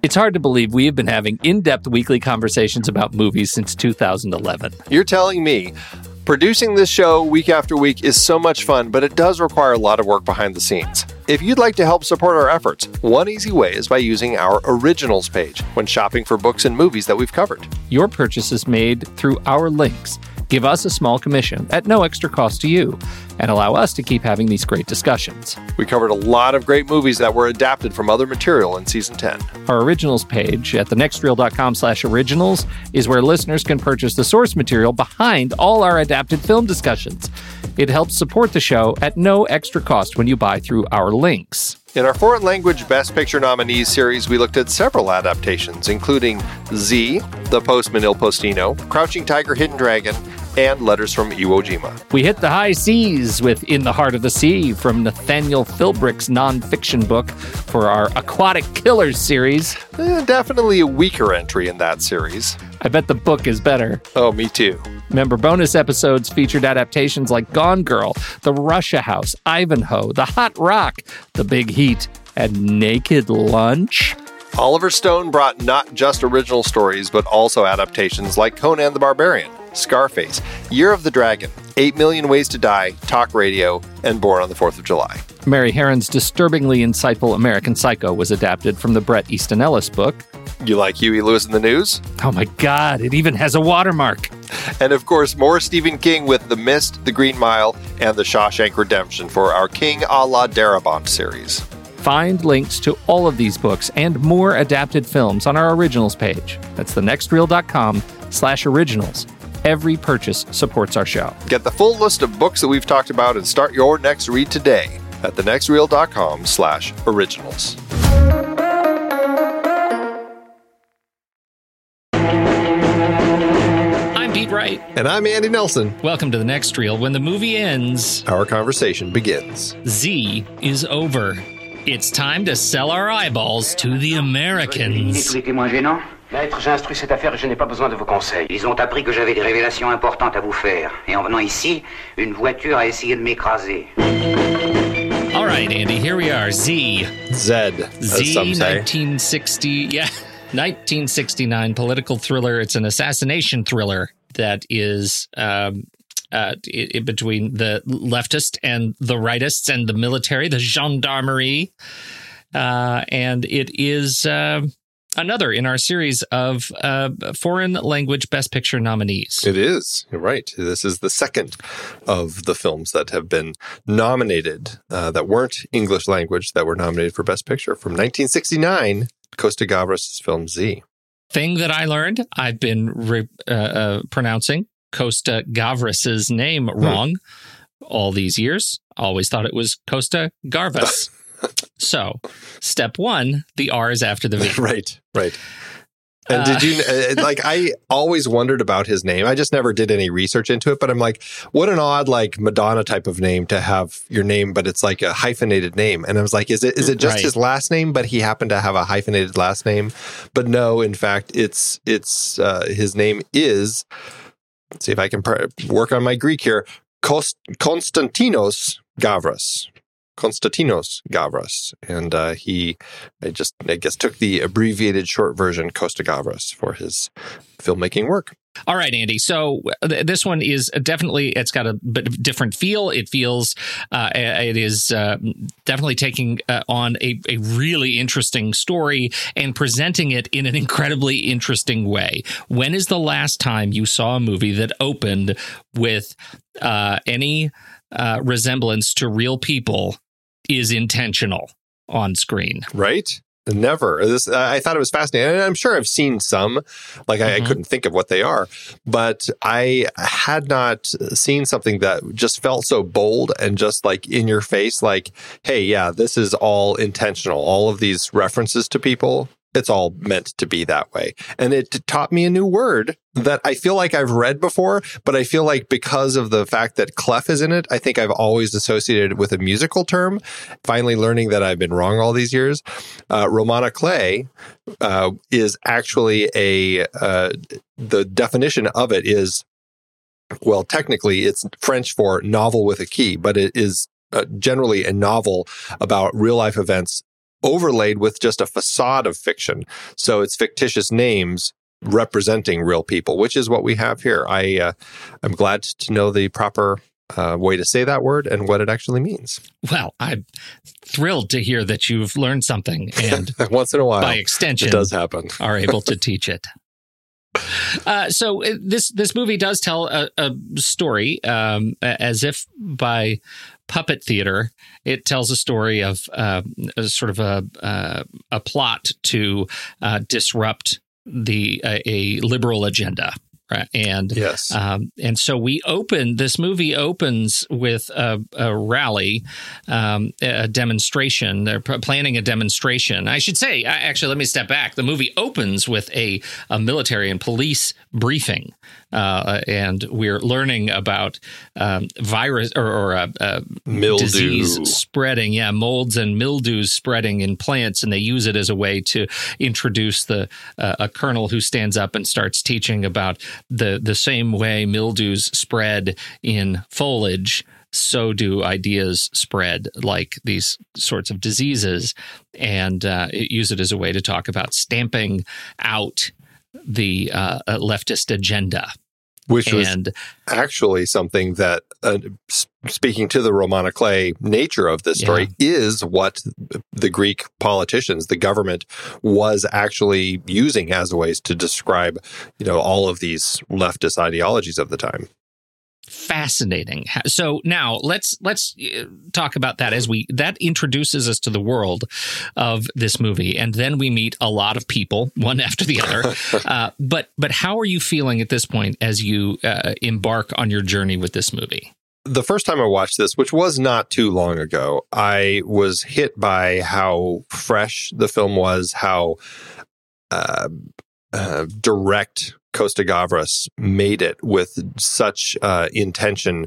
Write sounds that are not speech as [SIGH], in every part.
It's hard to believe we have been having in depth weekly conversations about movies since 2011. You're telling me producing this show week after week is so much fun, but it does require a lot of work behind the scenes. If you'd like to help support our efforts, one easy way is by using our originals page when shopping for books and movies that we've covered. Your purchase is made through our links. Give us a small commission at no extra cost to you and allow us to keep having these great discussions. We covered a lot of great movies that were adapted from other material in season 10. Our originals page at thenextreel.com slash originals is where listeners can purchase the source material behind all our adapted film discussions. It helps support the show at no extra cost when you buy through our links. In our foreign language Best Picture nominees series, we looked at several adaptations, including Z, The Postman Il Postino, Crouching Tiger, Hidden Dragon, and Letters from Iwo Jima. We hit the high seas with In the Heart of the Sea from Nathaniel Philbrick's nonfiction book for our Aquatic Killers series. Eh, definitely a weaker entry in that series. I bet the book is better. Oh, me too. Remember, bonus episodes featured adaptations like Gone Girl, The Russia House, Ivanhoe, The Hot Rock, The Big Heat, and Naked Lunch. Oliver Stone brought not just original stories, but also adaptations like Conan the Barbarian, Scarface, Year of the Dragon, 8 Million Ways to Die, Talk Radio, and Born on the 4th of July. Mary Harron's disturbingly insightful American Psycho was adapted from the Bret Easton Ellis book. You like Huey Lewis in the News? Oh my God, it even has a watermark. And of course, more Stephen King with The Mist, The Green Mile, and The Shawshank Redemption for our King a la Darabont series. Find links to all of these books and more adapted films on our originals page. That's thenextreel.com slash originals. Every purchase supports our show. Get the full list of books that we've talked about and start your next read today at thenextreel.com slash originals. I'm Pete Wright. And I'm Andy Nelson. Welcome to the next reel. When the movie ends, Our conversation begins. Z is over. It's time to sell our eyeballs to the Americans. Maître, j'ai instruit cette affaire et je n'ai pas besoin de vos conseils. Ils ont appris que j'avais des révélations importantes à vous faire. Et en venant ici, une voiture a essayé de m'écraser. All right, Andy, here we are. Z. Z, some say. 1960. Yeah, [LAUGHS] 1969 political thriller. It's an assassination thriller that is um, uh, i i- between the leftist and the rightists and the military, the gendarmerie. Uh, and it is uh, another in our series of uh, foreign language Best Picture nominees. It is. You're right. This is the second of the films that have been nominated uh, that weren't English language that were nominated for Best Picture from 1969. Costa Gavras' film Z. thing that I learned. I've been re- uh, uh, pronouncing Costa Gavras' name wrong all these years. Always thought it was Costa Garvas. [LAUGHS] so, step one, the R is after the V. [LAUGHS] Right. Right. And did you uh, like? I always wondered about his name. I just never did any research into it. But I'm like, what an odd like Madonna type of name to have your name, but it's like a hyphenated name. And I was like, is it is it just Right. his last name, but he happened to have a hyphenated last name? But no, in fact, it's it's uh, his name is. Let's see if I can pr- work on my Greek here. Kost- Konstantinos Gavras. Konstantinos Gavras, and uh, he, I just, I guess, took the abbreviated short version Costa Gavras for his filmmaking work. All right, Andy. So uh, th- this one is definitely it's got a bit different feel. It feels uh, it is uh, definitely taking uh, on a, a really interesting story and presenting it in an incredibly interesting way. When is the last time you saw a movie that opened with uh, any uh, resemblance to real people is intentional on screen? Right? Never. This I thought it was fascinating, and I'm sure I've seen some. Like I, I mm-hmm. couldn't think of what they are, but I had not seen something that just felt so bold and just like in your face. Like, hey, yeah, this is all intentional. All of these references to people, it's all meant to be that way. And it taught me a new word that I feel like I've read before, but I feel like because of the fact that clef is in it, I think I've always associated it with a musical term. Finally, learning that I've been wrong all these years. Uh, roman à clef uh, is actually a, uh, the definition of it is, well, technically it's French for novel with a key, but it is uh, generally a novel about real life events overlaid with just a facade of fiction. So it's fictitious names representing real people, which is what we have here. I uh, I'm glad to know the proper uh, way to say that word and what it actually means. Well, I'm thrilled to hear that you've learned something and [LAUGHS] Once in a while, by extension it does happen. [LAUGHS] are able to teach it. Uh, so uh, this this movie does tell a, a story, um, as if by puppet theater. It tells a story of uh, a sort of a uh, a plot to uh, disrupt the a, a liberal agenda, right? And Yes. um, and so we open this movie opens with a, a rally, um, a demonstration. They're planning a demonstration. I should say, actually, let me step back. The movie opens with a, a military and police briefing, uh, and we're learning about um, virus or, or uh, uh, Mildew. disease spreading. Yeah, molds and mildews spreading in plants, and they use it as a way to introduce the uh, a colonel who stands up and starts teaching about the the same way mildews spread in foliage. So do ideas spread like these sorts of diseases, and uh, use it as a way to talk about stamping out the uh, uh, leftist agenda. Which was actually something that, uh, speaking to the roman à clef nature of this story, is what the Greek politicians, the government, was actually using as ways to describe, you know, all of these leftist ideologies of the time. Fascinating. So now let's let's uh, talk about that as we that introduces us to the world of this movie, and then we meet a lot of people, one [LAUGHS] after the other. [LAUGHS] uh, but but how are you feeling at this point as you uh, embark on your journey with this movie? the first time I watched this, which was not too long ago, I was hit by how fresh the film was, how uh, uh, direct Costa Gavras made it with such uh, intention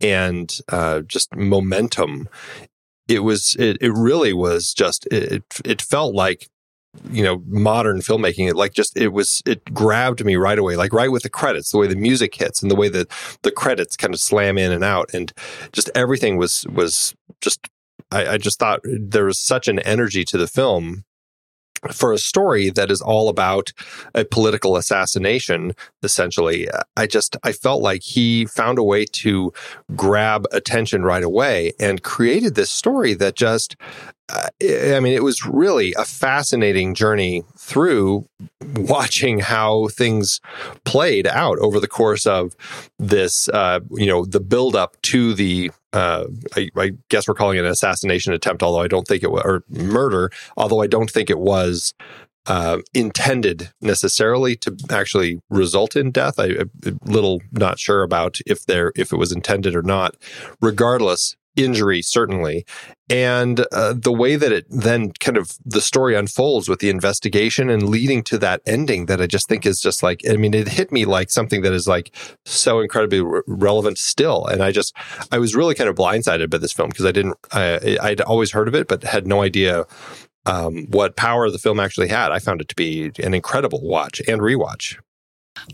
and uh, just momentum. It was, it, it really was just, it, it felt like you know modern filmmaking it like just it was it grabbed me right away like right with the credits the way the music hits and the way that the credits kind of slam in and out and just everything was was just I, I just thought there was such an energy to the film for a story that is all about a political assassination essentially i just i felt like he found a way to grab attention right away and created this story that just uh, I mean, it was really a fascinating journey through watching how things played out over the course of this, uh, you know, the build up to the, uh, I, I guess we're calling it an assassination attempt, although I don't think it was, or murder, although I don't think it was uh, intended necessarily to actually result in death. I, I'm a little not sure about if there if it was intended or not. Regardless, injury, certainly. And uh, the way that it then kind of the story unfolds with the investigation and leading to that ending that I just think is just like, I mean, it hit me like something that is like so incredibly re- relevant still. And I just, I was really kind of blindsided by this film because I didn't, I, I'd always heard of it, but had no idea um, what power the film actually had. I found it to be an incredible watch and rewatch.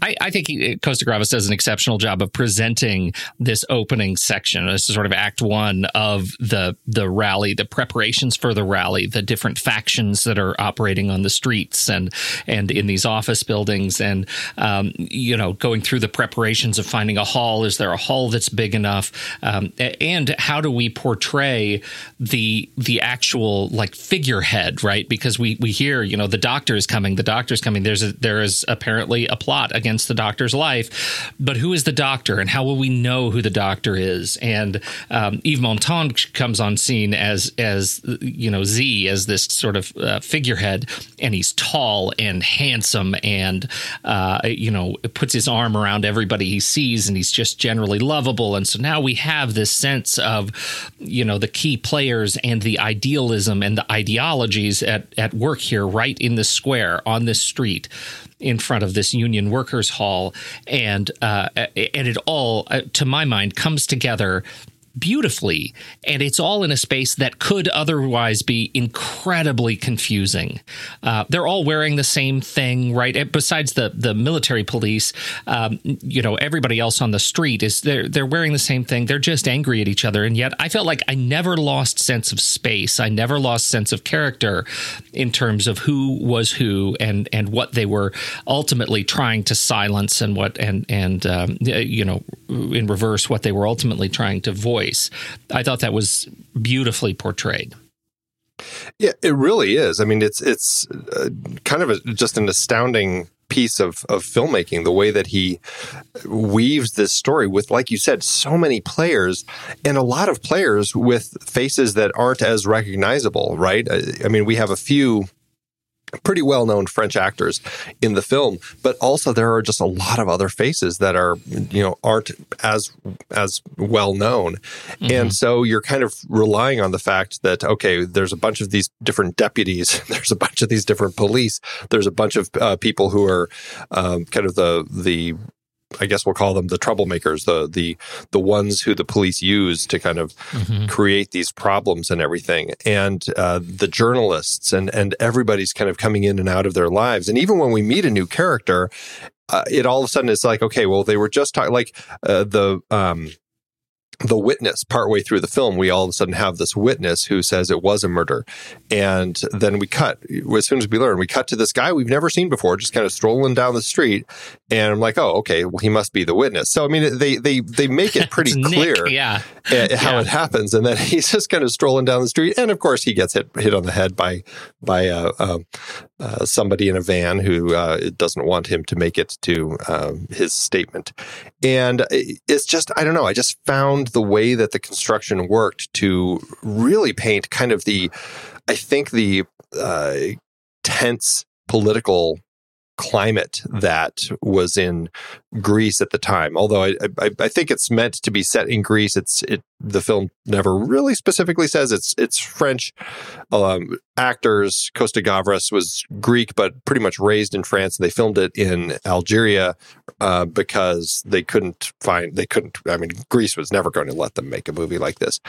I, I think he, Costa Gavras does an exceptional job of presenting this opening section. This is sort of Act One of the the rally, the preparations for the rally, the different factions that are operating on the streets and and in these office buildings, and um, you know, going through the preparations of finding a hall. Is there a hall that's big enough? Um, and how do we portray the the actual like figurehead, right? Because we we hear, you know, the doctor is coming, the doctor is coming. There's a, there is apparently a plot against the doctor's life. But who is the doctor, and how will we know who the doctor is? And um, Yves Montand comes on scene as as you know Z as this sort of uh, figurehead, and he's tall and handsome, and uh, you know puts his arm around everybody he sees, and he's just generally lovable. And so now we have this sense of you know the key players and the idealism and the ideologies at at work here, right in the square on this street in front of this union workers hall and uh, and it all uh, to my mind comes together beautifully and it's all in a space that could otherwise be incredibly confusing. Uh, they're all wearing the same thing right? Besides the the military police um, you know everybody else on the street is they're they're wearing the same thing. They're just angry at each other. And yet i felt like i never lost sense of space. I never lost sense of character in terms of who was who and and what they were ultimately trying to silence and what and and um, you know in reverse what they were ultimately trying to voice. I thought that was beautifully portrayed. Yeah, it really is. I mean, it's it's uh, kind of a, just an astounding piece of, of filmmaking the way that he weaves this story with like you said so many players and a lot of players with faces that aren't as recognizable right i mean we have a few pretty well known French actors in the film, but also there are just a lot of other faces that are, you know, aren't as as well known. Mm-hmm. And so you're kind of relying on the fact that, okay, there's a bunch of these different deputies, [LAUGHS] there's a bunch of these different police, there's a bunch of uh, people who are um, kind of the the I guess we'll call them the troublemakers, the the the ones who the police use to kind of mm-hmm. create these problems and everything, and uh, the journalists and and everybody's kind of coming in and out of their lives. And even when we meet a new character, uh, it all of a sudden it's like, okay, well, they were just talking like uh, the um, the witness partway through the film we all of a sudden have this witness who says it was a murder. And then we cut as soon as we learn we cut to this guy we've never seen before just kind of strolling down the street. And i'm like oh okay well he must be the witness. So i mean they they they make it [LAUGHS] pretty clear Nick, yeah. how yeah. it happens. And then [LAUGHS] he's just kind of strolling down the street. And of course he gets hit hit on the head by by uh, uh, uh, somebody in a van who uh, doesn't want him to make it to um, his statement. And it's just i don't know i just found the way that the construction worked to really paint kind of the, I think, the uh, tense political climate that was in Greece at the time. Although I, I, I, think it's meant to be set in Greece. It's it the film never really specifically says it's it's French um, actors. Costa Gavras was Greek, but pretty much raised in France. And they filmed it in Algeria uh, because they couldn't find they couldn't. I mean, Greece was never going to let them make a movie like this.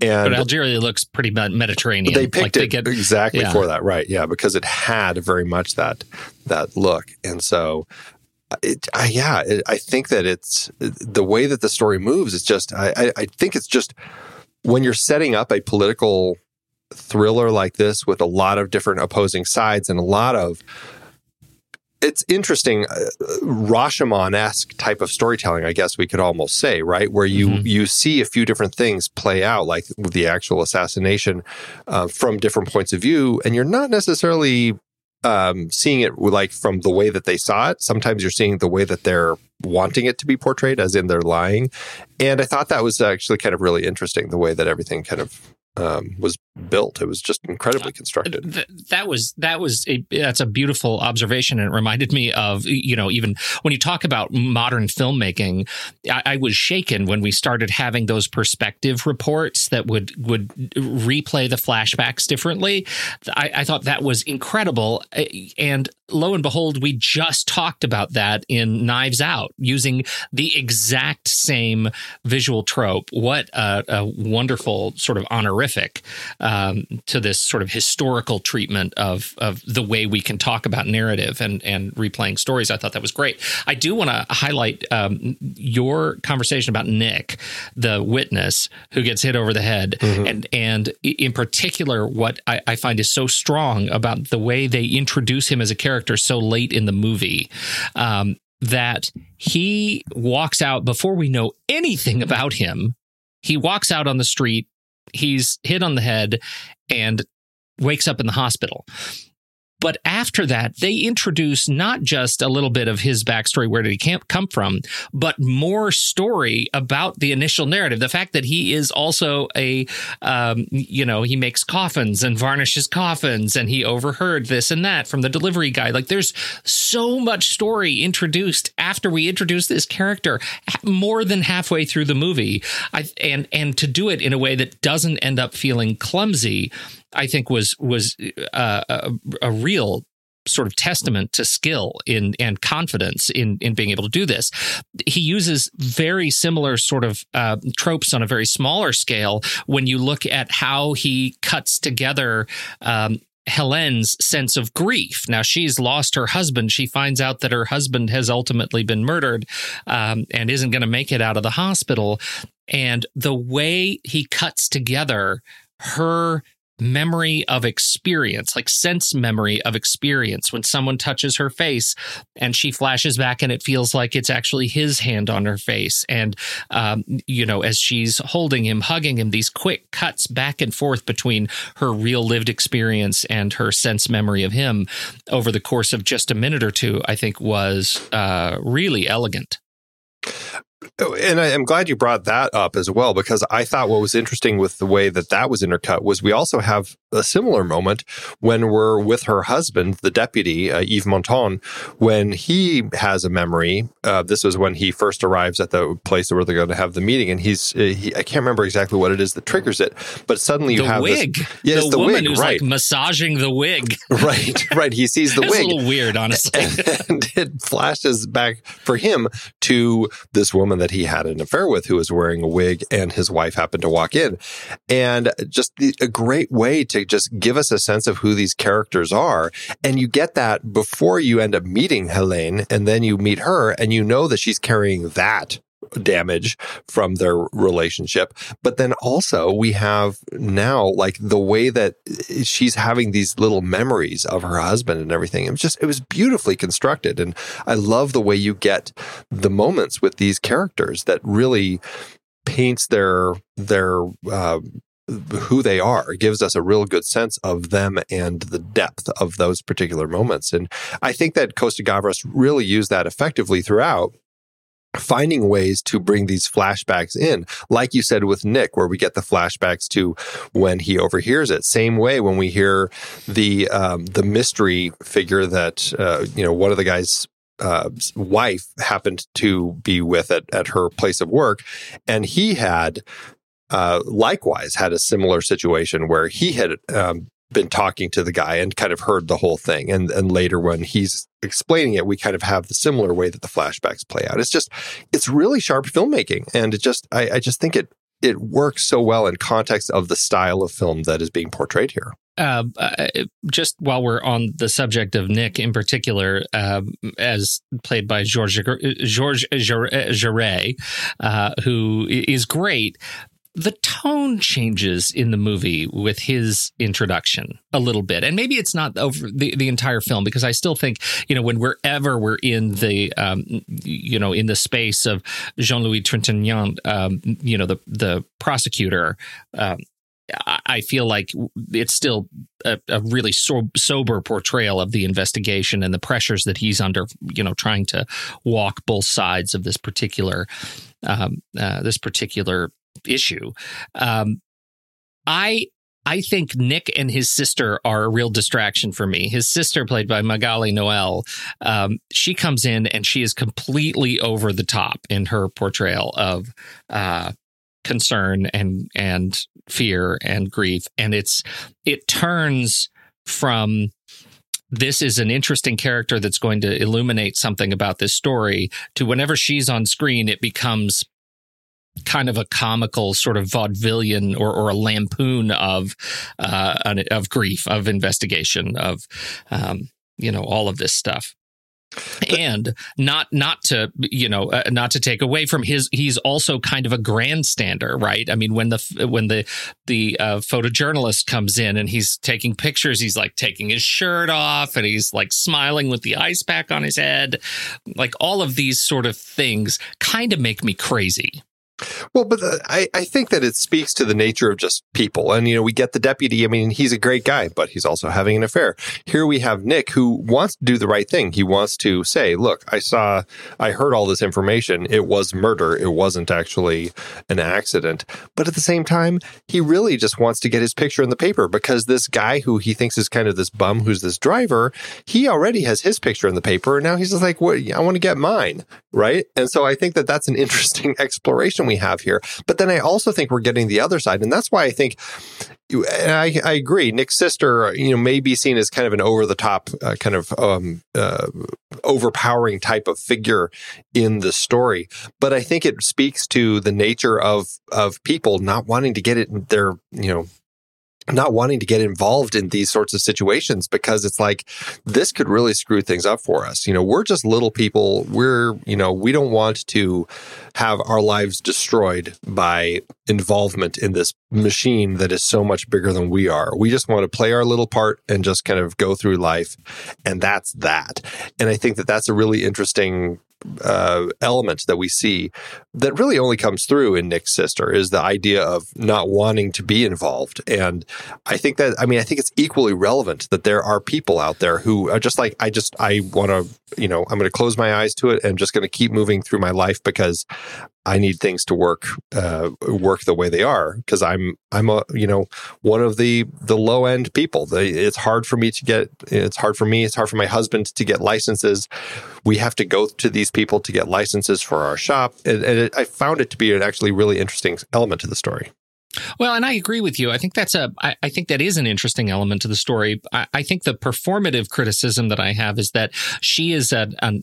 And but Algeria looks pretty Mediterranean. They picked like it they get, exactly yeah. for that, right? Yeah, because it had very much that that look, and so it, I, yeah, it, I think that it's the way that the story moves. It's just, I, I, I think it's just when you're setting up a political thriller like this with a lot of different opposing sides and a lot of it's interesting uh, Rashomon-esque type of storytelling, I guess we could almost say, right? Where you mm-hmm. you see a few different things play out, like the actual assassination uh, from different points of view, and you're not necessarily um, seeing it like from the way that they saw it. Sometimes you're seeing the way that they're wanting it to be portrayed, as in they're lying. And I thought that was actually kind of really interesting, the way that everything kind of um, was built. It was just incredibly constructed. Th- that was that was a that's a beautiful observation, and it reminded me of you know even when you talk about modern filmmaking, I, I was shaken when we started having those perspective reports that would would replay the flashbacks differently. I, I thought that was incredible, and lo and behold, we just talked about that in Knives Out using the exact same visual trope. What a, a wonderful sort of honorific uh, um, to this sort of historical treatment of of the way we can talk about narrative and and replaying stories. I thought that was great. I do want to highlight um, your conversation about Nick, the witness who gets hit over the head, mm-hmm. and and in particular, what I, I find is so strong about the way they introduce him as a character so late in the movie. Um, that he walks out before we know anything about him. He walks out on the street he's hit on the head and wakes up in the hospital. But after that, they introduce not just a little bit of his backstory, where did he come from, but more story about the initial narrative. The fact that he is also a, um, you know, he makes coffins and varnishes coffins, and he overheard this and that from the delivery guy. Like, there's so much story introduced after we introduce this character, more than halfway through the movie, I, and and to do it in a way that doesn't end up feeling clumsy I think was was uh, a, a real sort of testament to skill in and confidence in in being able to do this. He uses very similar sort of uh, tropes on a very smaller scale when you look at how he cuts together. Um, Helene's sense of grief. Now she's lost her husband. She finds out that her husband has ultimately been murdered um, and isn't going to make it out of the hospital. And the way he cuts together her memory of experience, like sense memory of experience. When someone touches her face and she flashes back and it feels like it's actually his hand on her face. And, um, you know, as she's holding him, hugging him, these quick cuts back and forth between her real lived experience and her sense memory of him over the course of just a minute or two, I think was uh, really elegant. Oh, and I, am glad you brought that up as well, because I thought what was interesting with the way that that was intercut was we also have a similar moment when we're with her husband, the deputy, uh, Yves Montand, when he has a memory. Uh, this was when he first arrives at the place where they're going to have the meeting, and he's, uh, he, I can't remember exactly what it is that triggers it, but suddenly you the have wig. This, yes, the, the woman wig, who's right. like massaging the wig. [LAUGHS] right, right. He sees the [LAUGHS] wig. a little weird, honestly. and, [LAUGHS] and it flashes back for him to this woman that he had an affair with who was wearing a wig and his wife happened to walk in. And just the, a great way to just give us a sense of who these characters are. And you get that before you end up meeting Helene and then you meet her and you know that she's carrying that damage from their relationship. But then also we have now like the way that she's having these little memories of her husband and everything. It was just, it was beautifully constructed. And I love the way you get the moments with these characters that really paints their, their, uh, who they are it gives us a real good sense of them and the depth of those particular moments and i think that costa gavras really used that effectively throughout finding ways to bring these flashbacks in. Like you said with nick where we get the flashbacks to when he overhears it. Same way when we hear the um, the mystery figure that uh, you know one of the guys uh, wife happened to be with at, at her place of work and he had uh, likewise had a similar situation where he had um, been talking to the guy and kind of heard the whole thing. And and later when he's explaining it, we kind of have the similar way that the flashbacks play out. It's just it's really sharp filmmaking. And it just I, I just think it it works so well in context of the style of film that is being portrayed here. Uh, uh, just while we're on the subject of Nick in particular, uh, as played by George Georges Géret, uh, who is great, the tone changes in the movie with his introduction a little bit. And maybe it's not over the, the entire film because I still think, you know, when wherever we're in the, um, you know, in the space of Jean Louis Trintignant, um, you know, the, the prosecutor, um, I feel like it's still a, a really so, sober portrayal of the investigation and the pressures that he's under, you know, trying to walk both sides of this particular, um, uh, this particular issue. Um, I I think Nick and his sister are a real distraction for me. His sister, played by Magali Noel, um, she comes in and she is completely over the top in her portrayal of uh, concern and and fear and grief, and it's it turns from this is an interesting character that's going to illuminate something about this story to whenever she's on screen it becomes kind of a comical sort of vaudevillian or, or a lampoon of uh, of grief of investigation of um, you know all of this stuff. And not not to you know uh, not to take away from his he's also kind of a grandstander right? I mean when the when the the uh, photojournalist comes in and he's taking pictures he's like taking his shirt off and he's like smiling with the ice pack on his head. Like all of these sort of things kind of make me crazy well, but the, I, I think that it speaks to the nature of just people. And, you know, we get the deputy. I mean, he's a great guy, but he's also having an affair. Here we have Nick who wants to do the right thing. He wants to say, look, I saw, I heard all this information. It was murder. It wasn't actually an accident. But at the same time, he really just wants to get his picture in the paper because this guy who he thinks is kind of this bum who's this driver, he already has his picture in the paper. And now he's just like, what? I want to get mine. Right. And so I think that that's an [LAUGHS] interesting exploration we have here. But then I also think we're getting the other side. And that's why I think and I, I agree. Nick's sister, you know, may be seen as kind of an over the top, uh, kind of um, uh, overpowering type of figure in the story. But I think it speaks to the nature of of people not wanting to get it in their, you know, not wanting to get involved in these sorts of situations because it's like this could really screw things up for us. You know, we're just little people. We're, you know, we don't want to have our lives destroyed by involvement in this machine that is so much bigger than we are. We just want to play our little part and just kind of go through life. And that's that. And I think that that's a really interesting uh, element that we see that really only comes through in Nick's sister is the idea of not wanting to be involved. And I think that, I mean, I think it's equally relevant that there are people out there who are just like, I just, I want to, you know, I'm going to close my eyes to it and just going to keep moving through my life because I need things to work uh, work the way they are because I'm I'm a you know one of the the low end people. The, it's hard for me to get. It's hard for me. It's hard for my husband to get licenses. We have to go to these people to get licenses for our shop, and, and it, I found it to be an actually really interesting element to the story. Well, and I agree with you. I think that's a. I, I think that is an interesting element to the story. I, I, think the performative criticism that I have is that she is an, an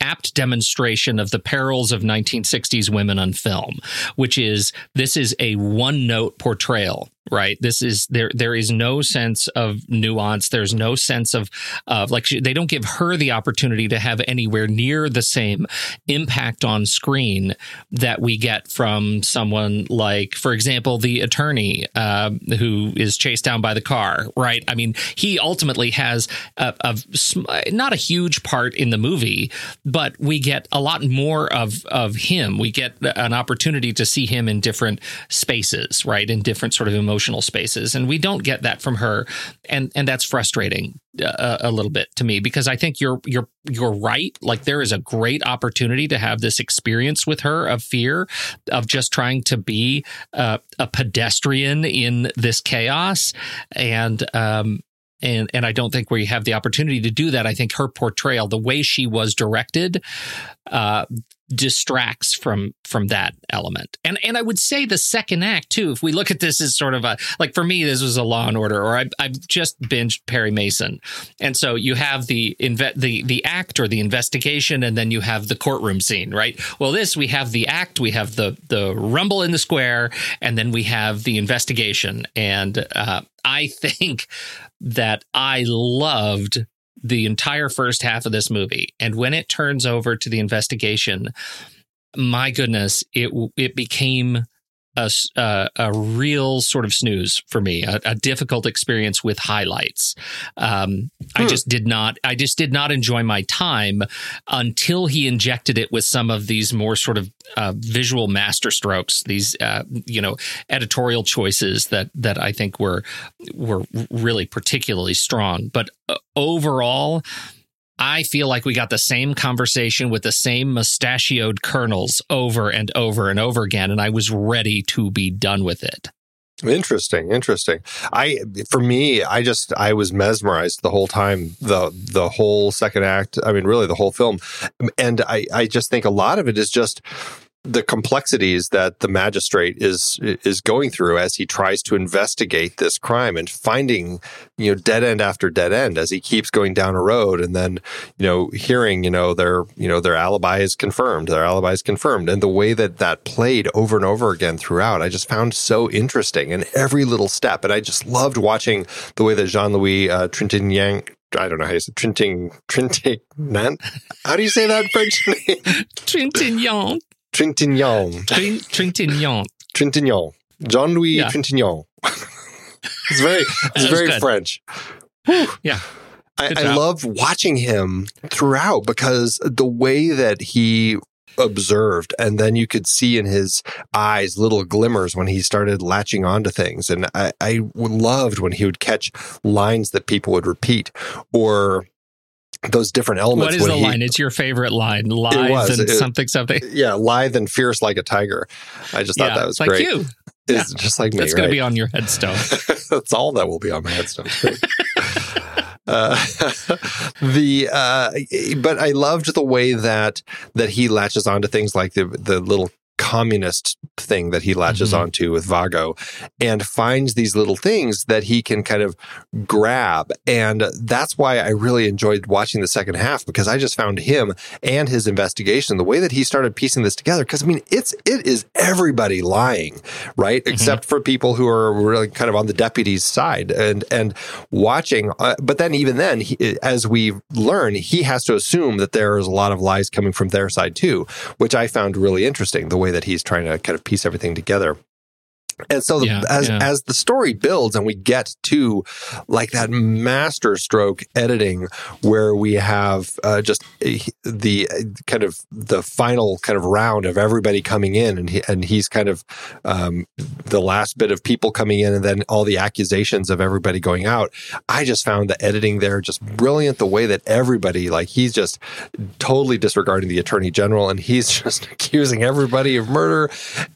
apt demonstration of the perils of 1960s women on film, which is this is a one note portrayal right? This is there there is no sense of nuance. There's no sense of of like she, they don't give her the opportunity to have anywhere near the same impact on screen that we get from someone like for example the attorney uh, who is chased down by the car right? I mean he ultimately has a, a not a huge part in the movie but we get a lot more of of him. We get an opportunity to see him in different spaces right? In different sort of emotional emotional spaces and we don't get that from her. And and that's frustrating uh, a little bit to me because I think you're you're you're right. Like there is a great opportunity to have this experience with her of fear of just trying to be uh, a pedestrian in this chaos. And um and and I don't think we have the opportunity to do that. I think her portrayal, the way she was directed, uh, distracts from from that element. And and I would say the second act too. If we look at this as sort of a like for me, this was a Law and Order, or I, I've just binged Perry Mason, and so you have the inve- the the act or the investigation, and then you have the courtroom scene, right? Well, this we have the act, we have the the rumble in the square, and then we have the investigation. And uh, I [LAUGHS] think that I loved the entire first half of this movie. And when it turns over to the investigation, my goodness, it it became a, uh, a real sort of snooze for me, a, a difficult experience with highlights. Um, hmm. I just did not, I just did not enjoy my time until he injected it with some of these more sort of uh, visual masterstrokes, these uh, you know editorial choices that that I think were were really particularly strong. But uh, overall, I feel like we got the same conversation with the same mustachioed colonels over and over and over again, and I was ready to be done with it. Interesting, interesting. I for me, I just I was mesmerized the whole time the the whole second act. I mean, really the whole film, and I I just think a lot of it is just the complexities that the magistrate is is going through as he tries to investigate this crime and finding you know dead end after dead end as he keeps going down a road and then you know hearing you know their you know their alibi is confirmed their alibi is confirmed and the way that that played over and over again throughout I just found so interesting in every little step and I just loved watching the way that Jean-Louis uh, Trintignant I don't know how you say Trinting Trintignant. How do you say that French name? [LAUGHS] Trintignant. Trintignant. Trintignant. Trintignant. Jean Louis yeah. Trintignant. [LAUGHS] it's very, it's very good. French. Whew. Yeah. I, I love watching him throughout because the way that he observed and then you could see in his eyes little glimmers when he started latching onto things and I, I loved when he would catch lines that people would repeat or those different elements. What is the he, line? It's your favorite line. Lithe and it, something something. Yeah, lithe and fierce like a tiger. I just thought yeah, that was like great. you. It's yeah. just like me. That's right? going to be on your headstone. [LAUGHS] That's all that will be on my headstone. [LAUGHS] Uh, [LAUGHS] the uh, but I loved the way that that he latches onto things like the the little communist thing that he latches mm-hmm. onto with Vago and finds these little things that he can kind of grab. And that's why I really enjoyed watching the second half because I just found him and his investigation, the way that he started piecing this together. Cause I mean, it's, it is everybody lying, right? Mm-hmm. Except for people who are really kind of on the deputy's side and, and watching. Uh, but then even then, he, as we learn, he has to assume that there is a lot of lies coming from their side too, which I found really interesting. The way that he's trying to kind of piece everything together. And so the, yeah, as yeah. as the story builds and we get to like that master stroke editing where we have uh, just the kind of the final kind of round of everybody coming in and he, and he's kind of um, the last bit of people coming in and then all the accusations of everybody going out. I just found the editing there just brilliant. The way that everybody like he's just totally disregarding the attorney general and he's [LAUGHS] just accusing everybody of murder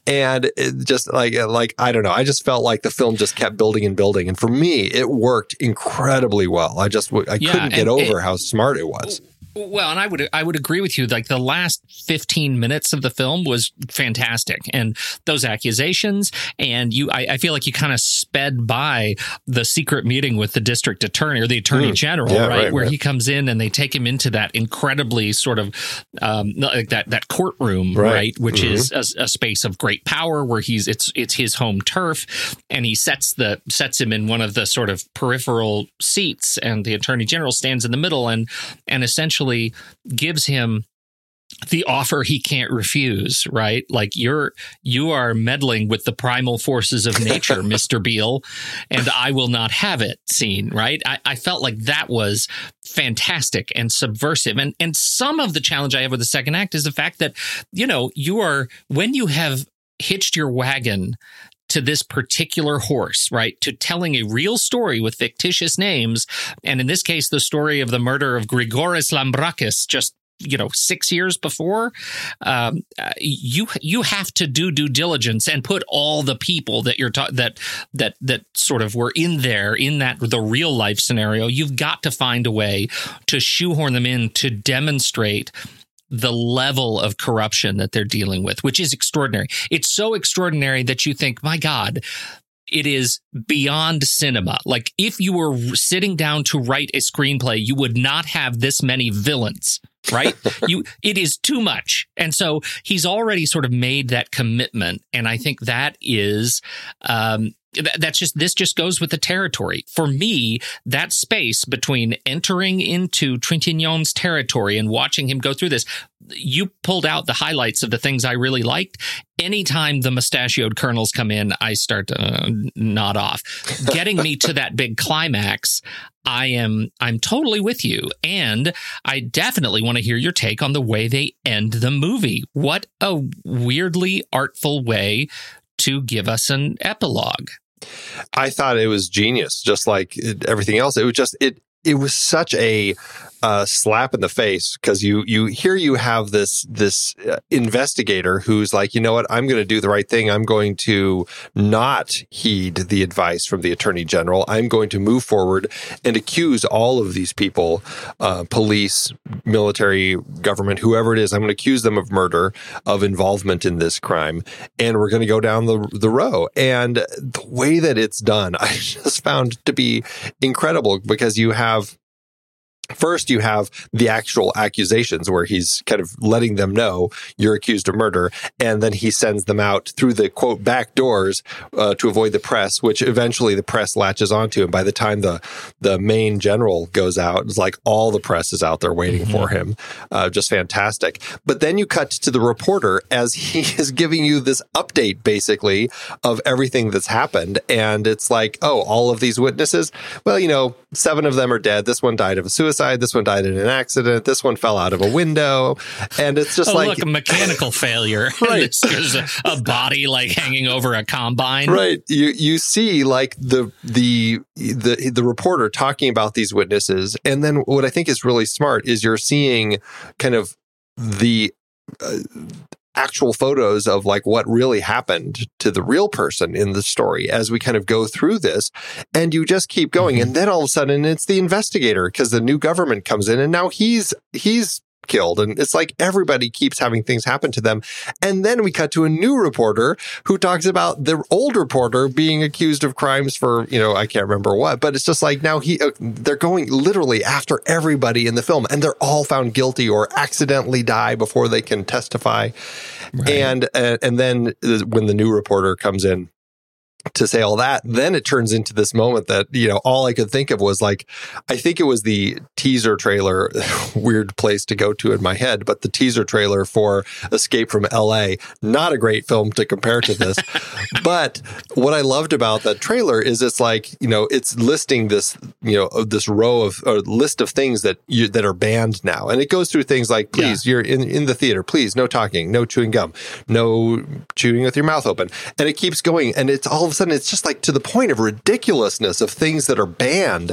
and just like like like I don't know. I just felt like the film just kept building and building, and for me, it worked incredibly well. I just I yeah, couldn't get over it, how smart it was. Well, and I would I would agree with you. Like the last fifteen minutes of the film was fantastic, and those accusations, and you, I, I feel like you kind of sped by the secret meeting with the district attorney or the attorney mm. general, yeah, right, right, where right. he comes in and they take him into that incredibly sort of um, like that that courtroom, right, right which mm-hmm. is a, a, space of great power where he's it's it's his home turf, and he sets the sets him in one of the sort of peripheral seats, and the attorney general stands in the middle, and and essentially essentially gives him the offer he can't refuse, right? Like you're you are meddling with the primal forces of nature, [LAUGHS] Mr. Beale, and I will not have it seen, right? I, I, felt like that was fantastic and subversive. And and some of the challenge I have with the second act is the fact that, you know, you are when you have hitched your wagon to this particular horse, right? To telling a real story with fictitious names. And in this case, the story of the murder of Grigoris Lambrakis just you know six years before um, you you have to do due diligence and put all the people that you're ta- that that that sort of were in there in that the real life scenario you've got to find a way to shoehorn them in to demonstrate the level of corruption that they're dealing with, which is extraordinary. It's so extraordinary that you think, my God, it is beyond cinema. Like if you were sitting down to write a screenplay, you would not have this many villains, right? you it is too much. And so he's already sort of made that commitment and I think that is um that's just this just goes with the territory. For me, that space between entering into Trintignant's territory and watching him go through this, you pulled out the highlights of the things I really liked. Anytime the mustachioed colonels come in, I start to uh, nod off. Getting me to that big climax, I am I'm totally with you. And I definitely want to hear your take on the way they end the movie. What a weirdly artful way to give us an epilogue. I thought it was genius, just like everything else. It was just it it was such a uh, slap in the face because you you here you have this this uh, investigator who's like you know what? I'm going to do the right thing. I'm going to not heed the advice from the attorney general. I'm going to move forward and accuse all of these people uh, police military government whoever it is. I'm going to accuse them of murder of involvement in this crime and we're going to go down the the row. And the way that it's done [LAUGHS] I just found to be incredible because you have First, you have the actual accusations where he's kind of letting them know you're accused of murder. And then he sends them out through the quote back doors uh, to avoid the press, which eventually the press latches onto. And by the time the, the main general goes out, it's like all the press is out there waiting mm-hmm. for him. Uh, just fantastic. But then you cut to the reporter as he [LAUGHS] is giving you this update basically of everything that's happened. And it's like, oh, all of these witnesses, well, you know, seven of them are dead. This one died of a suicide suicide. This one died in an accident. This one fell out of a window. And it's just oh, like look, a mechanical failure. [LAUGHS] right. [LAUGHS] There's a, a, body like hanging over a combine. Right. You you see like the the the the reporter talking about these witnesses, and then what I think is really smart is you're seeing kind of the uh, actual photos of like what really happened to the real person in the story as we kind of go through this and you just keep going mm-hmm. and then all of a sudden it's the investigator because the new government comes in and now he's he's killed. And it's like everybody keeps having things happen to them. And then we cut to a new reporter who talks about the old reporter being accused of crimes for, you know, I can't remember what, but it's just like now he, uh, they're going literally after everybody in the film and they're all found guilty or accidentally die before they can testify. Right. And, uh, and then uh, when the new reporter comes in, to say all that, then it turns into this moment that, you know, all I could think of was like, I think it was the teaser trailer, [LAUGHS] weird place to go to in my head, but the teaser trailer for Escape from LA. Not a great film to compare to this. [LAUGHS] but what I loved about that trailer is it's like, you know, it's listing this, you know, this row of, list of things that you, that are banned now. And it goes through things like, please, yeah. you're in, in the theater, please, no talking, no chewing gum, no chewing with your mouth open. And it keeps going. And it's all of a sudden it's just like to the point of ridiculousness of things that are banned.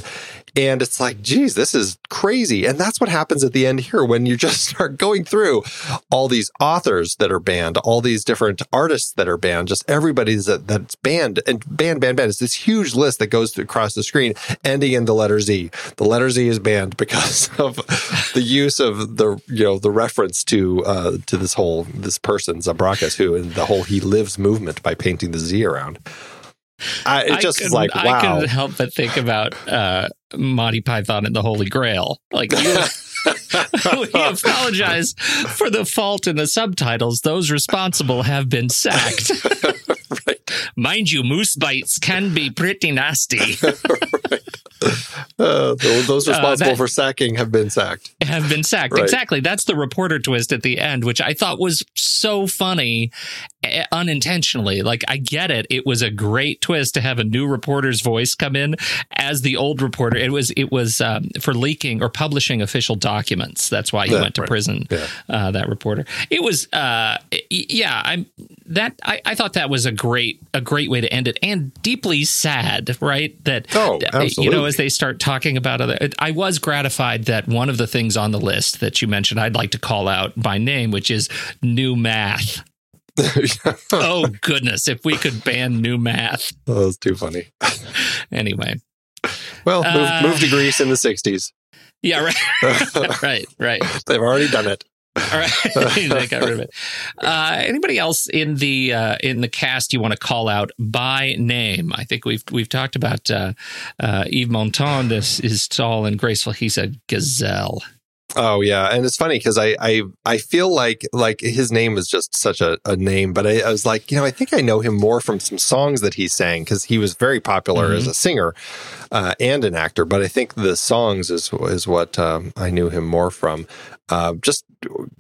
And it's like, geez, this is crazy. And that's what happens at the end here when you just [LAUGHS] start going through all these authors that are banned, all these different artists that are banned, just everybody's that, that's banned and banned, banned, banned. It's this huge list that goes across the screen, ending in the letter Z. The letter Z is banned [LAUGHS] because of the use of the, you know, the reference to, uh, to this whole, this person, Zabrakis, who, and the whole he lives movement by painting the Z around. I, it just is like wow. I couldn't help but think about uh, Monty Python and the Holy Grail. Like [LAUGHS] we apologize for the fault in the subtitles. Those responsible have been sacked. [LAUGHS] Mind you, moose bites can be pretty nasty. [LAUGHS] right. Uh, those uh, responsible uh, that, for sacking have been sacked. Have been sacked. Right. Exactly. That's the reporter twist at the end, which I thought was so funny eh, unintentionally. Like, I get it. It was a great twist to have a new reporter's voice come in as the old reporter. It was, it was um, for leaking or publishing official documents. That's why he yeah, went to right. prison, yeah. uh, that reporter. It was, uh, yeah, I'm that, I, I thought that was a great, a great way to end it and deeply sad, right? That, oh, absolutely. you know, as they start talking about other, I was gratified that one of the things on the list that you mentioned, I'd like to call out by name, which is new math. [LAUGHS] oh goodness! If we could ban new math, [LAUGHS] oh, that was too funny. anyway, well, move, uh, move to Greece in the '60s. Yeah, right, [LAUGHS] right, right. They've already done it. All right, [LAUGHS] [LAUGHS] they got rid of it. Uh, anybody else in the uh, in the cast you want to call out by name? I think we've we've talked about uh, uh Yves Montand. This is tall and graceful. He's a gazelle. Oh yeah, and it's funny because I, I I feel like like his name is just such a, a name, but I, I, was like, you know, I think I know him more from some songs that he sang because he was very popular mm-hmm. as a singer uh, and an actor. But I think the songs is is what um, I knew him more from. Uh, just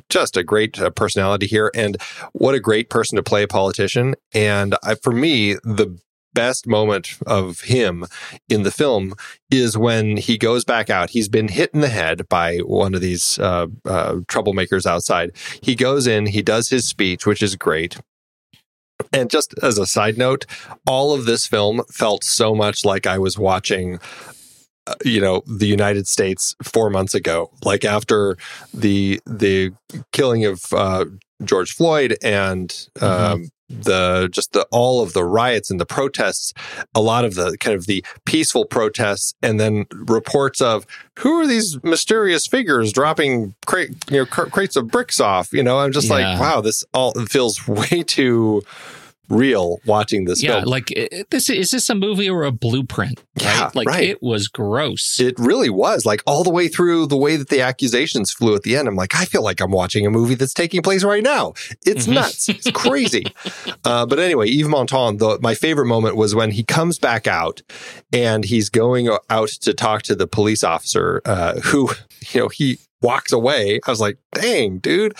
just a great uh, personality here, and what a great person to play a politician. And I, for me, the best moment of him in the film is when he goes back out. He's been hit in the head by one of these uh, uh, troublemakers outside. He goes in, he does his speech, which is great. And just as a side note, all of this film felt so much like I was watching you know the United States four months ago, like after the the killing of uh, George Floyd and um, the just the all of the riots and the protests, a lot of the kind of the peaceful protests, and then reports of who are these mysterious figures dropping crate, you know, cr- crates of bricks off. You know, I'm just Yeah. like, wow, this all feels [LAUGHS] way too real watching this yeah, film. like this is this a movie or a blueprint? Yeah, like right. it was gross. It really was like all the way through the way that the accusations flew at the end. I'm like, I feel like I'm watching a movie that's taking place right now. It's Mhm. nuts. It's crazy. [LAUGHS] uh, but anyway, Yves Montand, the, my favorite moment was when he comes back out and he's going out to talk to the police officer uh, who, [LAUGHS] you know, he walks away. I was like, dang, dude.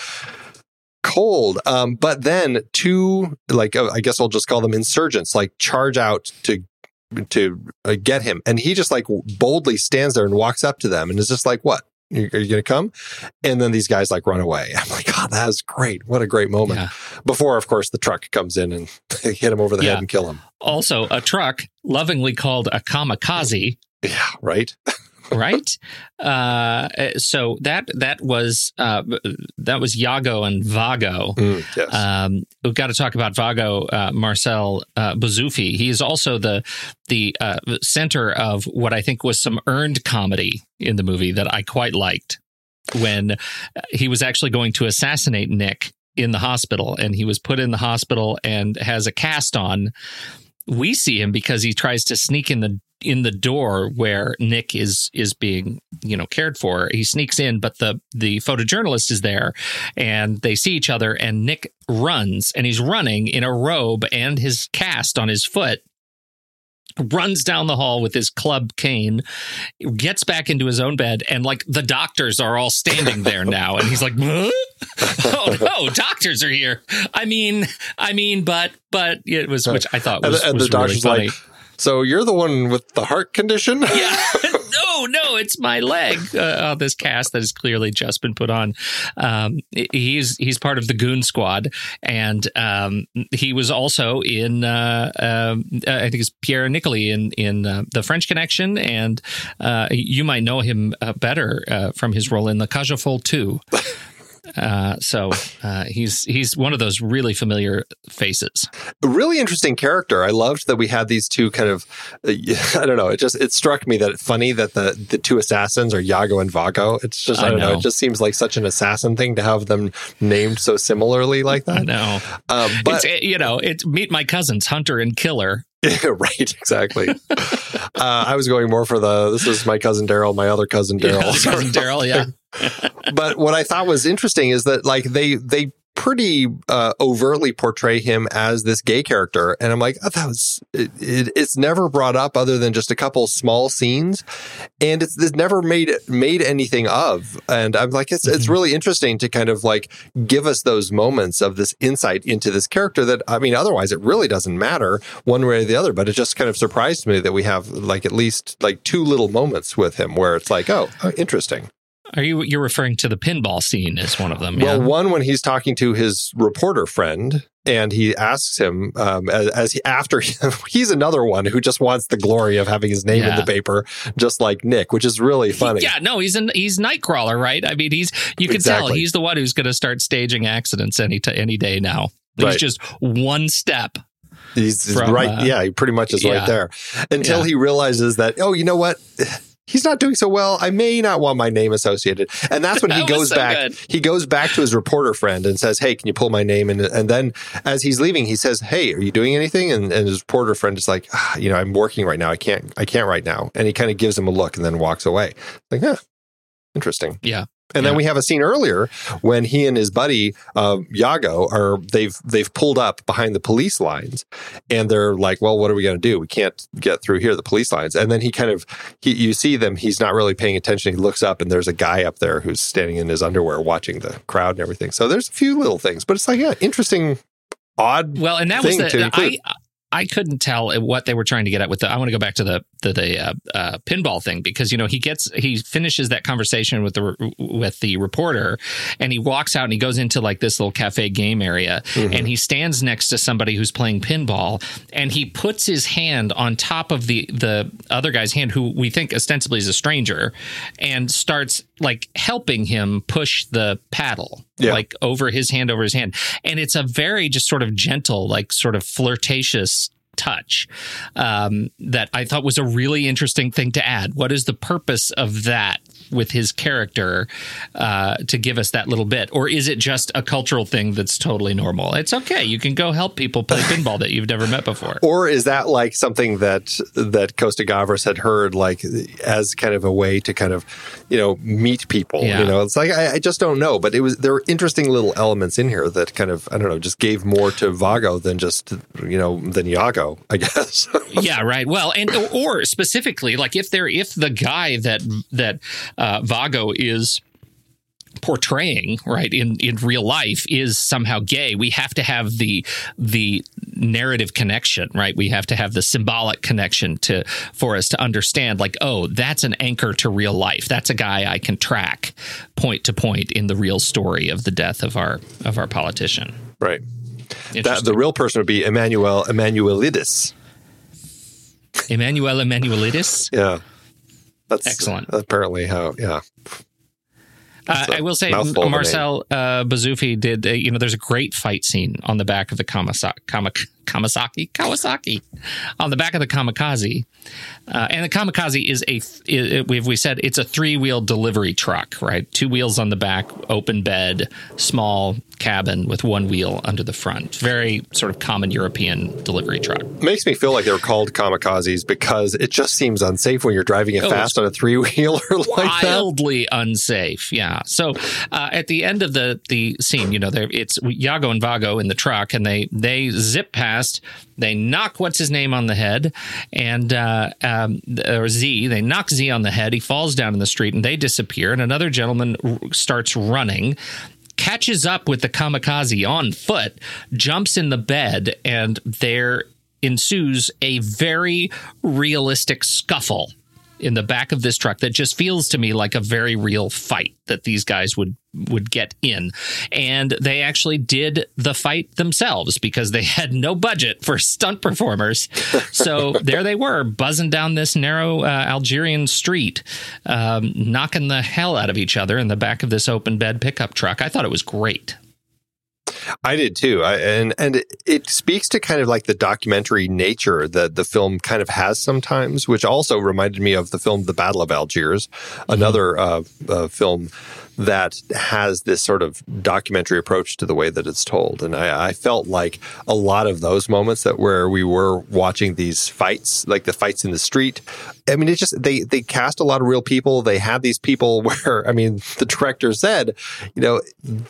Cold. Um, but then two, like, uh, I guess I'll just call them insurgents, like charge out to to uh, get him. And he just like boldly stands there and walks up to them and is just like, what? Are you going to come? And then these guys like run away. [LAUGHS] I'm like, God, that was great. What a great moment. Yeah. Before, of course, the truck comes in and [LAUGHS] hit him over the Yeah. head and kill him. Also, a truck lovingly called a kamikaze. Yeah, right. [LAUGHS] right? uh, so that that was uh, that was Yago and Vago. Mm, yes. Um, we've got to talk about Vago uh, Marcel uh, Bozzuffi. He is also the the uh, center of what I think was some earned comedy in the movie that I quite liked. When he was actually going to assassinate Nick in the hospital, and he was put in the hospital and has a cast on. We see him because he tries to sneak in the in the door where Nick is is being you know cared for. He sneaks in, but the the photojournalist is there, and they see each other. And Nick runs, and he's running in a robe and his cast on his foot. Runs down the hall with his club cane, gets back into his own bed, and like the doctors are all standing there [LAUGHS] now, and he's like, "Huh? [LAUGHS] "Oh no, doctors are here." I mean, I mean, but but it was [LAUGHS] which I thought and was, the, and was the really funny. like, so you're the one with the heart condition? yeah. [LAUGHS] [LAUGHS] no, no, it's my leg. Uh, on this cast that has clearly just been put on. Um, he's he's part of the Goon Squad, and um, he was also in. Uh, um, I think it's Pierre Nicoli in in uh, the French Connection, and uh, you might know him uh, better uh, from his role in the Folles Two. [LAUGHS] Uh, so uh, he's he's one of those really familiar faces. a really interesting character. I loved that we had these two kind of, uh, [LAUGHS] I don't know. It just it struck me that it's funny that the the two assassins are Yago and Vago. It's just I, I don't know. know. It just seems like such an assassin thing to have them named so similarly like I that. know, Um, but it's you know, it's meet my cousins Hunter and Killer. [LAUGHS] right, exactly. [LAUGHS] uh, I was going more for the this is my cousin Daryl, my other cousin Daryl. Yeah, cousin Daryl, yeah. [LAUGHS] but what I thought was interesting is that like they they pretty uh, overtly portray him as this gay character, and I'm like, oh, that was it, it, it's never brought up other than just a couple small scenes, and it's, it's never made made anything of. And I'm like, it's it's really interesting to kind of like give us those moments of this insight into this character that I mean, otherwise it really doesn't matter one way or the other. But it just kind of surprised me that we have like at least like two little moments with him where it's like, oh, oh, interesting. Are you you're referring to the pinball scene as one of them? Well, yeah. one when he's talking to his reporter friend, and he asks him um, as, as he after [LAUGHS] he, he's another one who just wants the glory of having his name in the paper, just like Nick, which is really funny. Yeah, no, he's an he's Nightcrawler, right? I mean, he's you can tell he's the one who's going to start staging accidents any t- any day now. He's Right. just one step. He's, he's From, right. uh, yeah, he pretty much is yeah. right there until Yeah. he realizes that. Oh, you know what? He's not doing so well. I may not want my name associated, and that's when he [LAUGHS] That was goes so back. good. He goes back to his reporter friend and says, "Hey, can you pull my name?" And and then as he's leaving, he says, "Hey, are you doing anything?" And, and his reporter friend is like, ah, "You know, I'm working right now. I can't. I can't right now." And he kind of gives him a look and then walks away. Like, yeah, interesting. Yeah. And then we have a scene earlier when he and his buddy uh, Yago are they've they've pulled up behind the police lines, and they're like, "Well, what are we going to do? We can't get through here, the police lines." And then he kind of he, you see them. He's not really paying attention. He looks up, and there's a guy up there who's standing in his underwear watching the crowd and everything. So there's a few little things, but it's like yeah, interesting, odd. Well, and that was thing the, to the- I I couldn't tell what they were trying to get at with the. I want to go back to the the, the uh, uh, pinball thing because you know he gets he finishes that conversation with the with the reporter and he walks out and he goes into like this little cafe game area mm-hmm. and he stands next to somebody who's playing pinball and he puts his hand on top of the the other guy's hand who we think ostensibly is a stranger and starts like helping him push the paddle yeah. like over his hand over his hand and it's a very just sort of gentle like sort of flirtatious touch um, that I thought was a really interesting thing to add. What is the purpose of that with his character uh, to give us that little bit, or is it just a cultural thing that's totally normal? It's okay. You can go help people play [LAUGHS] pinball that you've never met before. Or is that like something that that Costa Gavras had heard, like as kind of a way to kind of you know meet people? Yeah. You know, it's like I, I just don't know, but it was there were interesting little elements in here that kind of I don't know just gave more to Vago than just you know than Iago, I [LAUGHS] guess. yeah, right. Well, and or specifically like if they're if the guy that that uh, Vago is portraying right in in real life is somehow gay. We have to have the the narrative connection right? We have to have the symbolic connection to for us to understand like oh that's an anchor to real life. That's a guy i can track point to point in the real story of the death of our of our politician. Right. That the real person would be emmanuel emmanuelidis. Emmanuel emmanuelidis? Yeah that's excellent. Apparently, how yeah. Uh, I will say, Marcel uh, did. A, you know, there's a great fight scene on the back of the Kamasaki, Kamasaki, Kawasaki, on the back of the Kamikaze, uh, and the Kamikaze is a. It, we said it's a three wheel delivery truck, right? Two wheels on the back, open bed, small cabin with one wheel under the front. Very sort of common European delivery truck. Makes me feel like they were called kamikazes because it just seems unsafe when you're driving it oh, fast on a three wheeler [LAUGHS] like wildly that. unsafe. Yeah. So uh, at the end of the the scene, you know, it's Yago and Vago in the truck, and they they zip past. They knock what's his name on the head, and uh, um, or Z. They knock Z on the head. He falls down in the street, and they disappear. And another gentleman starts running catches up with the kamikaze on foot, jumps in the bed, and there ensues a very realistic scuffle in the back of this truck that just feels to me like a very real fight that these guys would would get in. And they actually did the fight themselves because they [LAUGHS] had no budget for stunt performers. So [LAUGHS] there they were buzzing down this narrow uh, algerian street um, knocking the hell out of each other in the back of this open bed pickup truck. I thought it was great I did too, I, and and it, speaks to kind of like the documentary nature that the film kind of has sometimes, which also reminded me of the film The Battle of Algiers, another uh, uh, film that has this sort of documentary approach to the way that it's told. And I, I, felt like a lot of those moments that where we were watching these fights, like the fights in the street. I mean, it just they they cast a lot of real people. They had these people [LAUGHS] where I mean, the director said, you know,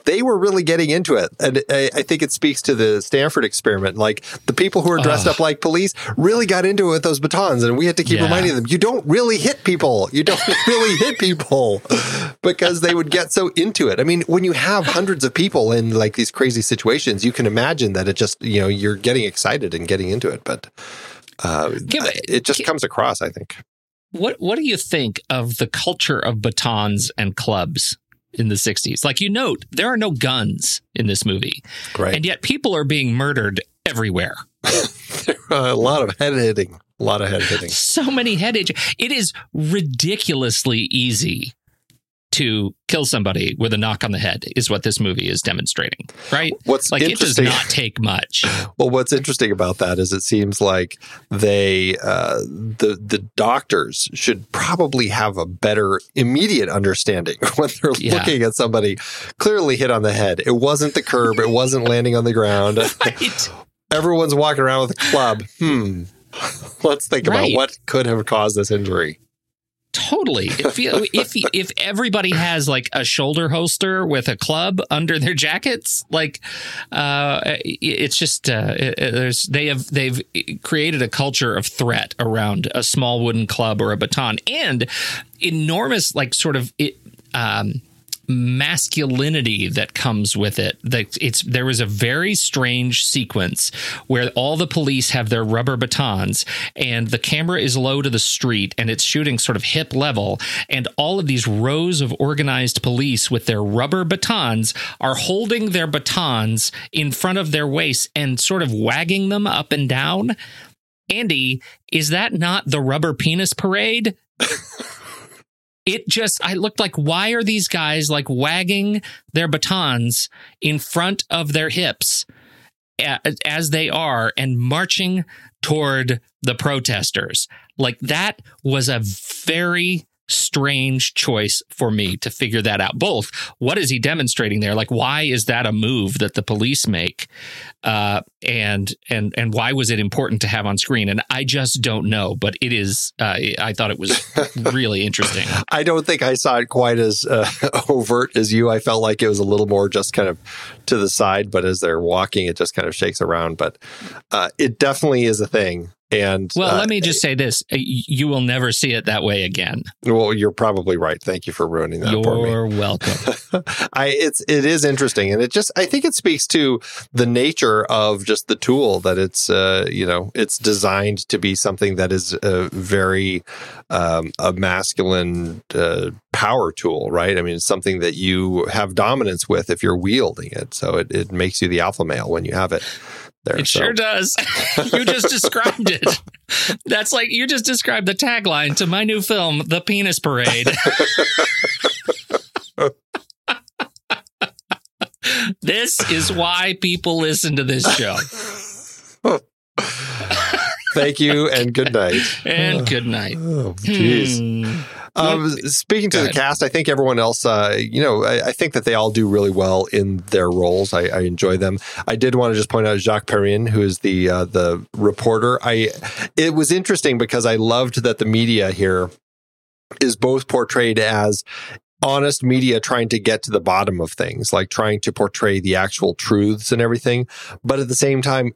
they were really getting into it, and I, I think it speaks to the Stanford experiment. Like the people who are dressed uh. up like police really got into it with those batons, and we had to keep yeah. reminding them, you don't really hit people. You don't [LAUGHS] really hit people [LAUGHS] because they would get so into it. I mean, when you have hundreds of people in like these crazy situations, you can imagine that it just, you know, you're getting excited and getting into it. But uh, it just comes across, I think. What What do you think of the culture of batons and clubs in the 60s? Like you note, there are no guns in this movie. Right. And yet people are being murdered everywhere. [LAUGHS] a lot of head hitting. A lot of head hitting. So many head hitting. It is ridiculously easy to kill somebody with a knock on the head is what this movie is demonstrating, right? What's like it does not take much. Well, what's interesting about that is it seems like they uh, the the doctors should probably have a better immediate understanding [LAUGHS] when they're yeah. looking at somebody clearly hit on the head. It wasn't the curb. it wasn't [LAUGHS] landing on the ground. right. Everyone's walking around with a club. Hmm. [LAUGHS] Let's think right. about what could have caused this injury. Totally. If if if everybody has like a shoulder holster with a club under their jackets, like uh, it's just uh, there's they have they've created a culture of threat around a small wooden club or a baton and enormous like sort of it, um, masculinity that comes with it. That it's there was a very strange sequence where all the police have their rubber batons and the camera is low to the street and it's shooting sort of hip level and all of these rows of organized police with their rubber batons are holding their batons in front of their waists and sort of wagging them up and down. Andy, is that not the rubber penis parade? It just I looked like why are these guys like wagging their batons in front of their hips as they are and marching toward the protesters like that was a very strange choice for me to figure that out. Both, what is he demonstrating there? Like, why is that a move that the police make? Uh, and and and why was it important to have on screen? And I just don't know. But it is. Uh, I thought it was [LAUGHS] really interesting. I don't think I saw it quite as uh, [LAUGHS] overt as you. I felt like it was a little more just kind of to the side. But as they're walking, it just kind of shakes around. But uh, it definitely is a thing. And well, uh, let me just say this: you will never see it that way again. Well, you're probably right. Thank you for ruining that. You're welcome. [LAUGHS] I it's it is interesting, and it just I think it speaks to the nature of just the tool that it's uh, you know it's designed to be something that is a very um, a masculine uh, power tool, right? I mean, it's something that you have dominance with if you're wielding it. So it, it makes you the alpha male when you have it there. It so. sure does. [LAUGHS] you just described it. That's like you just described the tagline to my new film, The Penis Parade. [LAUGHS] this is why people listen to this show. Thank you and good night. And good night. Oh, jeez. Hmm. Um, speaking to the cast, I think everyone else, uh, you know, I, I, think that they all do really well in their roles. I, I, enjoy them. I did want to just point out Jacques Perrin, who is the uh, the reporter. I it was interesting because I loved that the media here is both portrayed as honest media trying to get to the bottom of things, like trying to portray the actual truths and everything. But at the same time,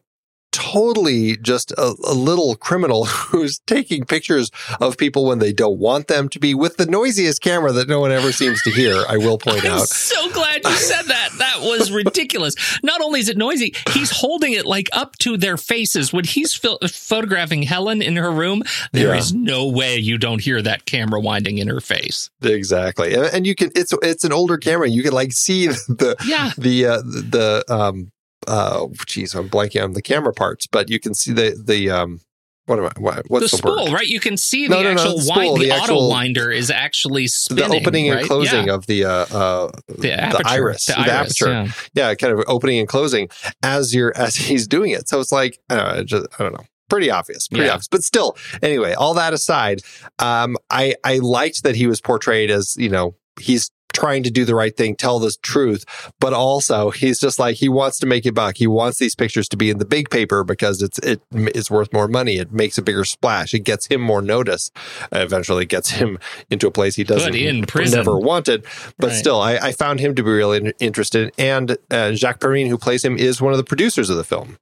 totally just a, a, little criminal [LAUGHS] who's taking pictures of people when they don't want them to be with the noisiest camera that no one ever seems to hear. I will point [LAUGHS] I'm out. So glad you said that. That was [LAUGHS] ridiculous. Not only is it noisy, he's holding it like up to their faces when he's photographing Helen in her room. There yeah. is no way you don't hear that camera winding in her face. Exactly, and, and you can. It's it's an older camera. You can like see the yeah the uh, the um uh geez i'm blanking on the camera parts but you can see the the um what am I? What, what's the, the spool, word? right? You can see the no, no, actual no, the, spool, the, the actual, auto winder is actually spinning. The opening right? and closing yeah. of the uh, uh the, aperture, the iris, the, iris, aperture. Yeah. yeah. kind of opening and closing as you're [LAUGHS] as he's doing it. So it's like I don't know, just, I don't know pretty obvious, pretty yeah. obvious. But still, anyway, all that aside, um, I I liked that he was portrayed as you know he's trying to do the right thing, tell the truth, but also he's just like he wants to make a buck. He wants these pictures to be in the big paper because it's it is worth more money. It makes a bigger splash. It gets him more notice. Eventually, gets him into a place he doesn't in prison. never wanted. But right. still, I, I, found him to be really interested. And uh, Jacques Perrin, who plays him, is one of the producers of the film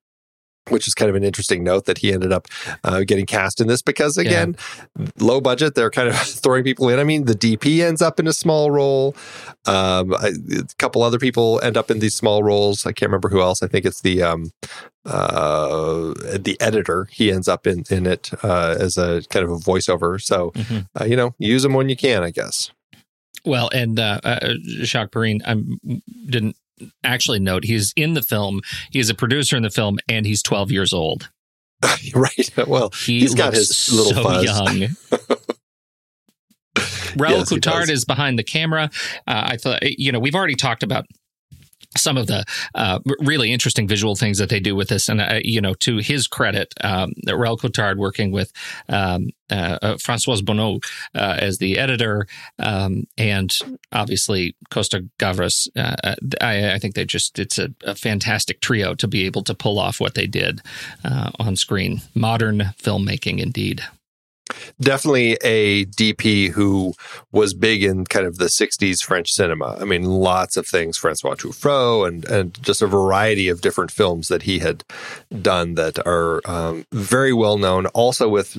which is kind of an interesting note that he ended up uh, getting cast in this because again yeah. low budget they're kind of [LAUGHS] throwing people in. I mean the dp ends up in a small role. Um, I, a couple other people end up in these small roles. I can't remember who else. I think it's the um, uh, the editor. He ends up in in it uh, as a kind of a voiceover. So mm-hmm. Uh, you know use them when you can i guess. Well, and uh, uh, Jacques Perrin, I didn't actually note he's in the film. He's a producer in the film, and he's 12 years old. [LAUGHS] right. Well, he has got his little so fuzz. young. [LAUGHS] Raoul yes, Coutard is behind the camera. Uh, I thought, you know, we've already talked about some of the uh, really interesting visual things that they do with this. And, uh, you know, to his credit, um, Raoul Coutard working with um, uh, uh Francoise Bonnot uh, as the editor, um, and obviously Costa Gavras. Uh, I, I, think they just, it's a, a, fantastic trio to be able to pull off what they did on screen. Modern filmmaking, indeed. Definitely a DP who was big in kind of the 60s French cinema. I mean, lots of things, Francois Truffaut, and, and just a variety of different films that he had done that are um, very well known. Also with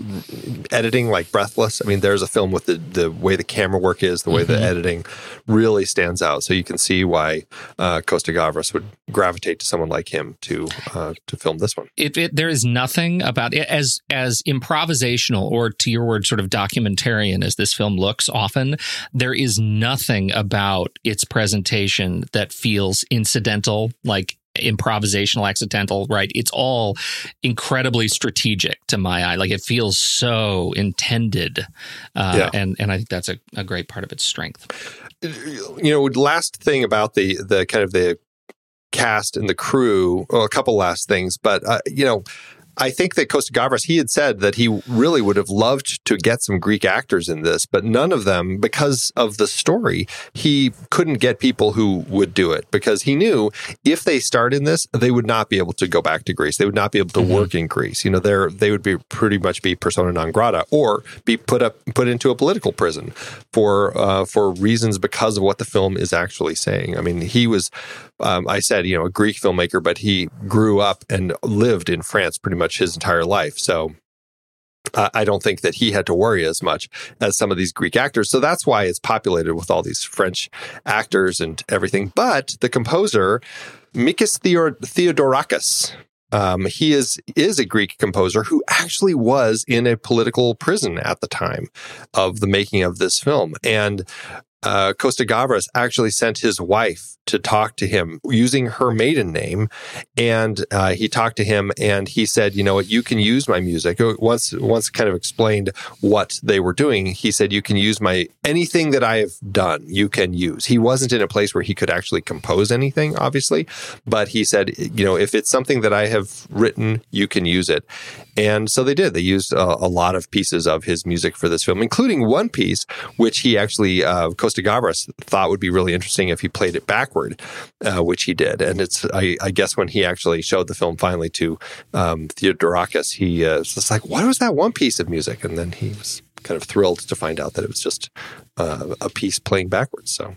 editing like Breathless. I mean, there's a film with the, the way the camera work is, the way mm-hmm. the editing really stands out. So you can see why uh, Costa Gavras would gravitate to someone like him to uh, to film this one. It, it, there is nothing about it as as improvisational or to your word, sort of documentarian as this film looks often, there is nothing about its presentation that feels incidental, like improvisational, accidental, right? It's all incredibly strategic to my eye. Like it feels so intended. Uh, yeah. and, and I think that's a, a great part of its strength. You know, last thing about the, the kind of the cast and the crew, well, a couple last things, but, uh, you know, I think that Costa Gavras, he had said that he really would have loved to get some Greek actors in this, but none of them, because of the story, he couldn't get people who would do it because he knew if they start in this, they would not be able to go back to Greece. They would not be able to mm-hmm. work in Greece. You know, they're, they would be pretty much be persona non grata or be put up, put into a political prison for, uh, for reasons because of what the film is actually saying. I mean, he was, um, I said, you know, a Greek filmmaker, but he grew up and lived in France pretty much his entire life. So uh, I don't think that he had to worry as much as some of these Greek actors. So that's why it's populated with all these French actors and everything. But the composer, Mikis Theodorakis, um, he is is a Greek composer who actually was in a political prison at the time of the making of this film, and uh, Costa Gavras actually sent his wife to talk to him using her maiden name. And uh, he talked to him and he said, you know what, you can use my music. Uh, once, once kind of explained what they were doing, he said, you can use my anything that I have done, you can use. He wasn't in a place where he could actually compose anything, obviously, but he said, you know, if it's something that I have written, you can use it. And so they did. They used a, a lot of pieces of his music for this film, including one piece, which he actually, uh, Costa Gavras thought would be really interesting if he played it uh, which he did. And it's, I, I, guess, when he actually showed the film finally to um, Theodorakis, he uh, was like, what was that one piece of music? And then he was kind of thrilled to find out that it was just uh, a piece playing backwards. So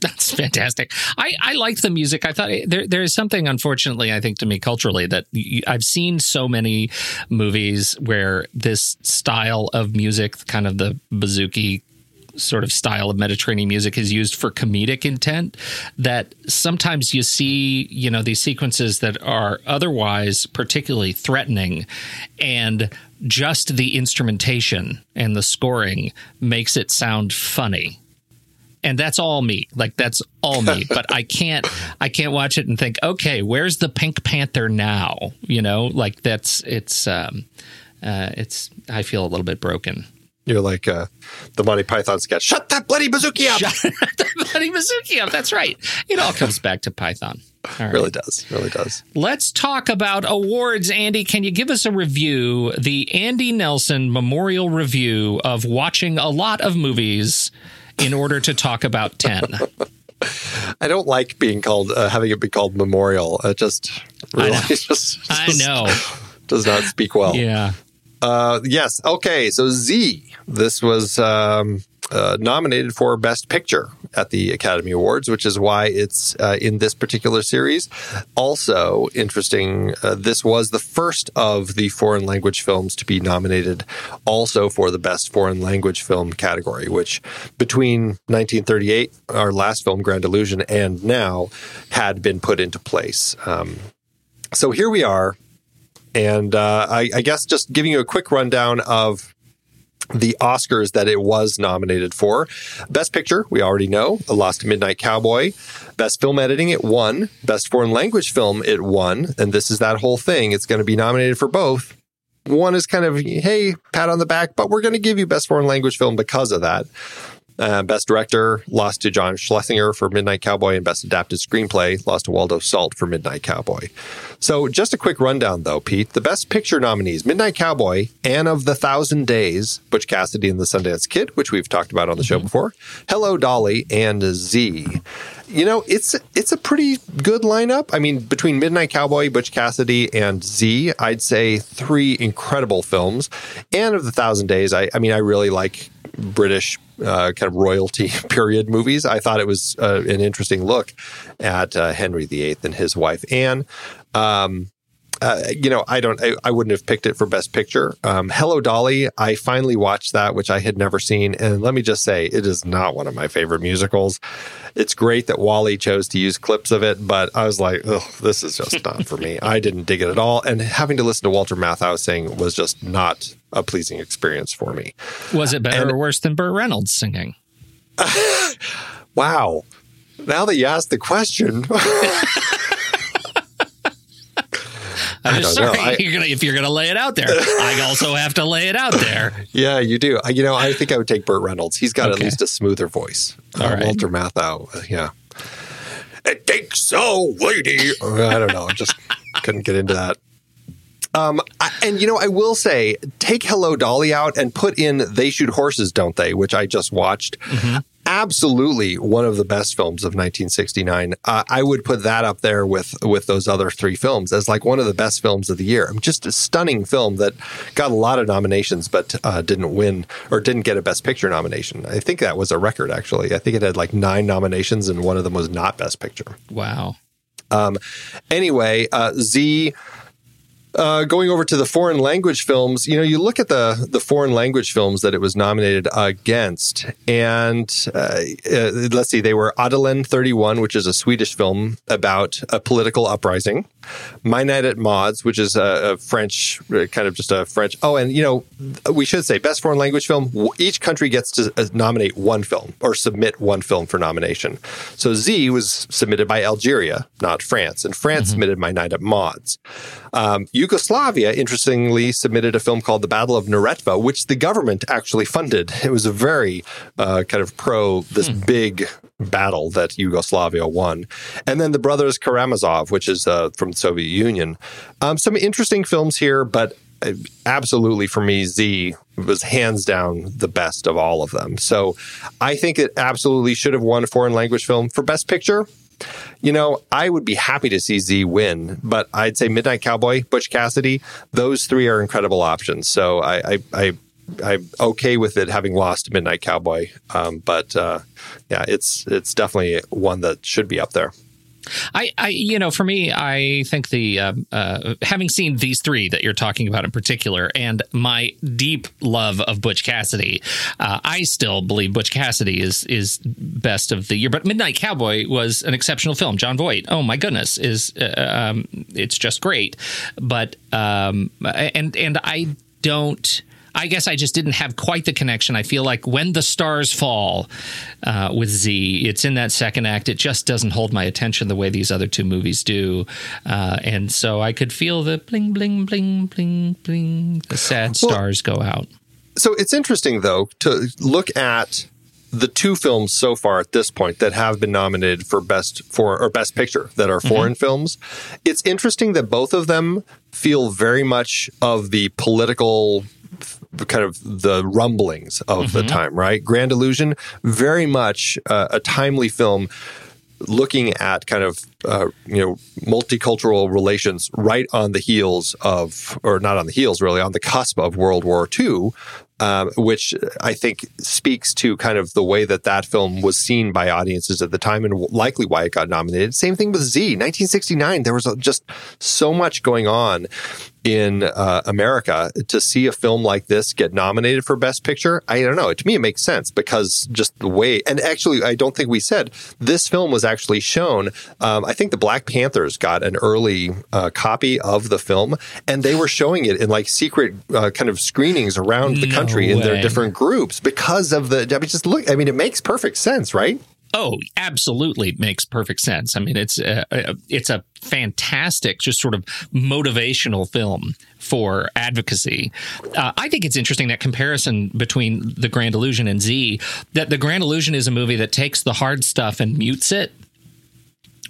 that's fantastic. I, I liked the music. I thought there there is something, unfortunately, I think to me culturally that I've seen so many movies where this style of music, kind of the bouzouki sort of style of Mediterranean music is used for comedic intent that sometimes you see, you know, these sequences that are otherwise particularly threatening and just the instrumentation and the scoring makes it sound funny. And that's all me. Like that's all me. But i can't i can't watch it and think okay where's the pink panther now? You know like that's it's um uh it's i feel a little bit broken you're like uh, the Monty Python sketch. Shut that bloody bouzouki up! Shut [LAUGHS] that bloody bouzouki up. That's right. It all comes back to Python. Right. Really does. Really does. Let's talk about awards. Andy, can you give us a review, the Andy Nelson Memorial Review of watching a lot of movies in order to talk about 10. [LAUGHS] I don't like being called, uh, having it be called memorial. It just really I know. Just, [LAUGHS] just I know. does not speak well. Yeah. Uh, yes. Okay. So Z, this was um, uh, nominated for Best Picture at the Academy Awards, which is why it's uh, in this particular series. Also interesting, uh, this was the first of the foreign language films to be nominated also for the Best Foreign Language Film category, which between 1938, our last film, Grand Illusion, and now had been put into place. Um, so here we are. And uh, I, I guess just giving you a quick rundown of the Oscars that it was nominated for. Best Picture, we already know, Lost Midnight Cowboy. Best Film Editing, it won. Best Foreign Language Film, it won. And this is that whole thing. It's going to be nominated for both. One is kind of, hey, pat on the back, but we're going to give you Best Foreign Language Film because of that. Uh, Best Director lost to John Schlesinger for Midnight Cowboy, and Best Adapted Screenplay lost to Waldo Salt for Midnight Cowboy. So, just a quick rundown, though, Pete. The Best Picture nominees: Midnight Cowboy, Anne of the Thousand Days, Butch Cassidy and the Sundance Kid, which we've talked about on the show mm-hmm. before. Hello, Dolly, and Z. you know, it's it's a pretty good lineup. I mean, between Midnight Cowboy, Butch Cassidy, and Z, I'd say three incredible films. And of the Thousand Days, I, I mean, I really like British uh, kind of royalty [LAUGHS] period movies. I thought it was uh, an interesting look at uh, Henry VIII and his wife Anne. Um, uh, you know, I don't, I, I, wouldn't have picked it for Best Picture. Um, Hello Dolly, I finally watched that, which I had never seen. And let me just say, it is not one of my favorite musicals. It's great that WALL-E chose to use clips of it, but I was like, oh, this is just not for me. [LAUGHS] I didn't dig it at all. And having to listen to Walter Matthau sing was just not a pleasing experience for me. Was it better and, or worse than Burt Reynolds singing? [LAUGHS] wow. Now that you asked the question. [LAUGHS] [LAUGHS] I'm just sorry. I, you're gonna, if you're going to lay it out there, I also have to lay it out there. Yeah, you do. You know, I think I would take Burt Reynolds. He's got okay. at least a smoother voice. Uh, right. Walter Matthau, uh, yeah. It takes so lady. I don't know. I just couldn't get into that. Um, I, and you know, I will say, take Hello Dolly out and put in They Shoot Horses, Don't They, which I just watched. Mm-hmm absolutely one of the best films of 1969. Uh, I would put that up there with with those other three films as like one of the best films of the year. Just a stunning film that got a lot of nominations but uh, didn't win or didn't get a Best Picture nomination. I think that was a record actually. I think it had like nine nominations and one of them was not Best Picture. Wow. Um, anyway, uh, Z uh, going over to the foreign language films, you know, you look at the the foreign language films that it was nominated against, and uh, uh, let's see, they were Ådalen 31, which is a Swedish film about a political uprising, My Night at Maud's, which is a, a French, uh, kind of just a French. Oh, and you know, we should say best foreign language film. Each country gets to uh, nominate one film or submit one film for nomination. So Z was submitted by Algeria, not France, and France mm-hmm. submitted My Night at Maud's. Um, Yugoslavia, interestingly, submitted a film called The Battle of Neretva, which the government actually funded. It was a very uh, kind of pro this hmm. big battle that Yugoslavia won. And then The Brothers Karamazov, which is uh, from the Soviet Union. Um, some interesting films here, but uh, absolutely for me, Z was hands down the best of all of them. So I think it absolutely should have won a foreign language film for Best Picture. You know, I would be happy to see Z win, but I'd say Midnight Cowboy, Butch Cassidy, those three are incredible options. So I, I, I I'm okay with it having lost Midnight Cowboy, um, but uh, yeah, it's it's definitely one that should be up there. I, I, you know, for me, I think the uh, uh, having seen these three that you're talking about in particular, and my deep love of Butch Cassidy, uh, I still believe Butch Cassidy is is best of the year. But Midnight Cowboy was an exceptional film. Jon Voight, oh my goodness, is uh, um, it's just great. But um, and and I don't. I guess I just didn't have quite the connection. I feel like when the stars fall uh, with Z, it's in that second act. It just doesn't hold my attention the way these other two movies do, uh, and so I could feel the bling, bling, bling, bling, bling. The sad stars well, go out. So it's interesting though to look at the two films so far at this point that have been nominated for best for or best picture that are mm-hmm. foreign mm-hmm. films. It's interesting that both of them feel very much of the political kind of the rumblings of mm-hmm. the time, right? Grand Illusion, very much uh, a timely film looking at kind of uh, you know multicultural relations right on the heels of or not on the heels really on the cusp of World War II um, which I think speaks to kind of the way that that film was seen by audiences at the time and likely why it got nominated. Same thing with Z, 1969. There was just so much going on in uh, America to see a film like this get nominated for Best Picture. I don't know. To me, it makes sense because just the way, and actually, I don't think we said this film was actually shown. Um, I think the Black Panthers got an early uh, copy of the film, and they were showing it in like secret uh, kind of screenings around the country no in their different groups because of the. I mean, just look. I mean, it makes perfect sense, right? Oh, absolutely makes perfect sense. I mean, it's a, it's a fantastic, just sort of motivational film for advocacy. Uh, I think it's interesting that comparison between The Grand Illusion and Z. That The Grand Illusion is a movie that takes the hard stuff and mutes it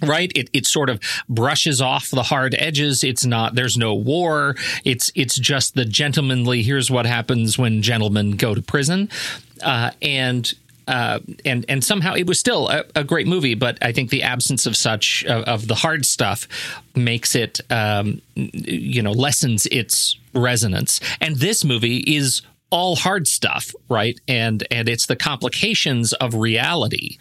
right it, it sort of brushes off the hard edges it's not there's no war it's it's just the gentlemanly here's what happens when gentlemen go to prison uh, and uh, and and somehow it was still a, a, great movie. But I think the absence of such of, of the hard stuff makes it, um, you know, lessens its resonance. And this movie is all hard stuff, right? And and it's the complications of reality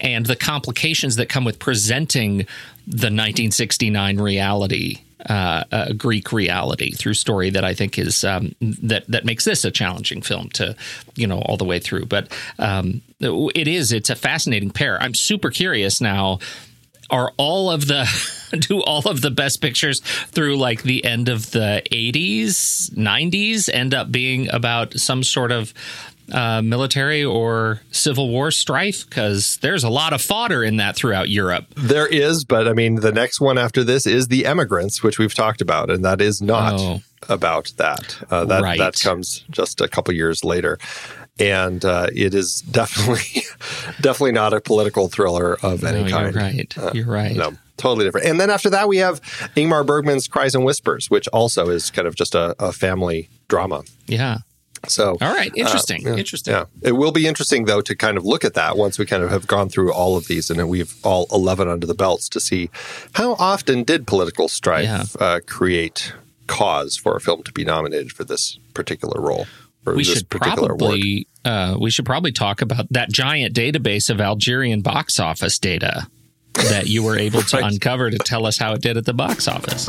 and the complications that come with presenting the 1969 reality uh, Greek reality through story that I think is um, that that makes this a challenging film to you know all the way through. But um, it is it's a fascinating pair. I'm super curious now. Are all of the [LAUGHS] do all of the best pictures through like the end of the 80s, 90s end up being about some sort of uh, military or civil war strife? Because there's a lot of fodder in that throughout Europe. There is, but I mean, the next one after this is The Emigrants, which we've talked about, and that is not oh. about that. Uh, that right. that comes just a couple years later. And uh, it is definitely, [LAUGHS] definitely not a political thriller of any no, kind. You're right. Uh, you're right. No, totally different. And then after that, we have Ingmar Bergman's Cries and Whispers, which also is kind of just a, a family drama. Yeah. So, all right, interesting, uh, yeah, interesting. Yeah, it will be interesting though to kind of look at that once we kind of have gone through all of these and we've all eleven under the belts to see how often did political strife yeah. uh, create cause for a film to be nominated for this particular role. Or this particular We should probably uh, we should probably talk about that giant database of Algerian box office data that you were able to [LAUGHS] right. uncover to tell us how it did at the box office.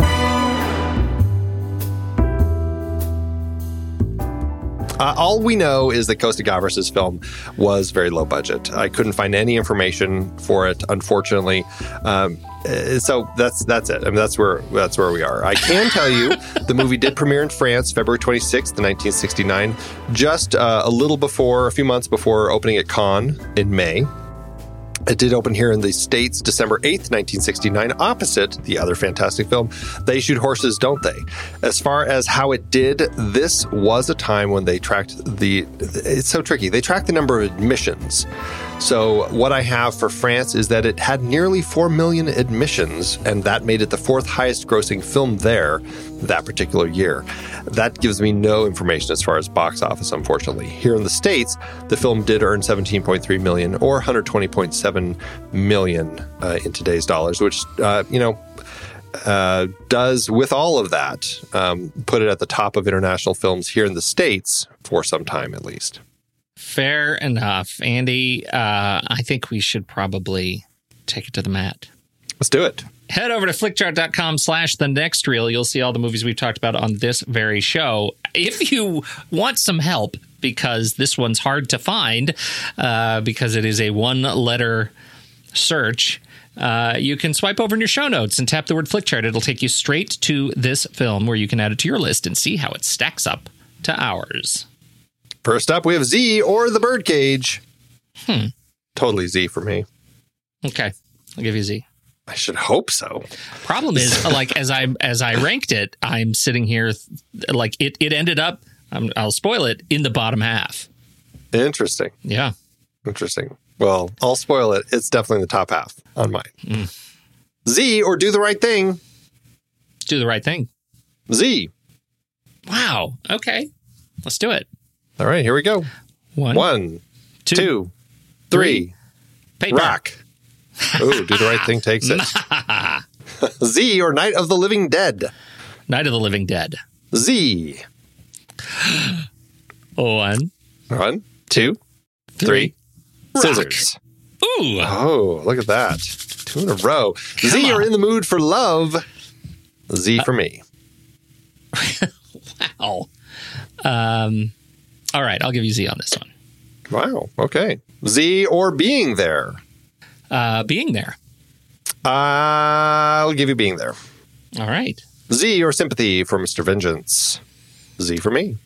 Uh, all we know is that Costa Gavras' film was very low budget. I couldn't find any information for it, unfortunately. Um, uh, so that's that's it. I mean, that's where that's where we are. I can tell you, the movie did premiere in France February 26th, 1969, just uh, a little before, a few months before opening at Cannes in May. It did open here in the States December 8th, 1969, opposite the other fantastic film, They Shoot Horses, Don't They? As far as how it did, this was a time when they tracked the. It's so tricky. They tracked the number of admissions. So, what I have for France is that it had nearly 4 million admissions, and that made it the fourth highest grossing film there that particular year. That gives me no information as far as box office, unfortunately. Here in the States, the film did earn 17.3 million or 120.7 million uh, in today's dollars, which, uh, you know, uh, does, with all of that, um, put it at the top of international films here in the States for some time at least. Fair enough. Andy, uh, I think we should probably take it to the mat. Let's do it. Head over to flickchart.com slash the next reel. You'll see all the movies we've talked about on this very show. If you want some help, because this one's hard to find, uh, because it is a one letter search, uh, you can swipe over in your show notes and tap the word flickchart. It'll take you straight to this film where you can add it to your list and see how it stacks up to ours. First up, we have Z or the Birdcage. Hmm. Totally Z for me. Okay, I'll give you Z. I should hope so. Problem is, [LAUGHS] like as I as I ranked it, I'm sitting here like it. It ended up. i I'll spoil it in the bottom half. Interesting. Yeah. Interesting. Well, I'll spoil it. It's definitely in the top half on mine. Mm. Z or do the right thing. Do the right thing. Z. Wow. Okay. Let's do it. All right, here we go. One, One two, two three. Paper. Rock. [LAUGHS] Ooh, do the right thing takes it. [LAUGHS] Z or Night of the Living Dead. Night of the Living Dead. Z. [GASPS] One. One, two, three. Rock. Scissors. Ooh. Oh, look at that. Two in a row. Come Z on. are in the mood for love. Z uh, for me. [LAUGHS] wow. Um, all right, I'll give you Z on this one. Wow. Okay. Z or being there? Uh, being there. Uh, I'll give you being there. All right. Z or sympathy for Mr. Vengeance? Z for me.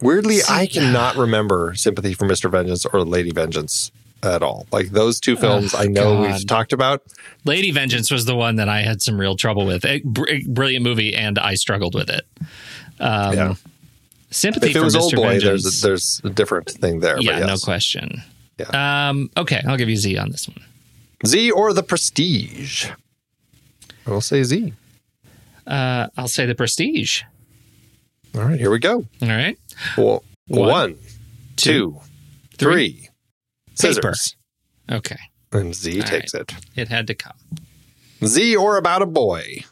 Weirdly, Z- I cannot remember Sympathy for Mr. Vengeance or Lady Vengeance at all. Like those two films, oh, I know God. we've talked about. Lady Vengeance was the one that I had some real trouble with. A br- brilliant movie, and I struggled with it. Um, yeah. Sympathy if it was Oldboy, there's a, there's a different thing there. Yeah, yes. no question. Yeah. Um, okay, I'll give you Z on this one. Z or the Prestige? I will say Z. Uh, I'll say the Prestige. All right, here we go. All right. Well, one, one two, three. three. Scissors. Okay. And Z All takes it. It had to come. Z or about a boy.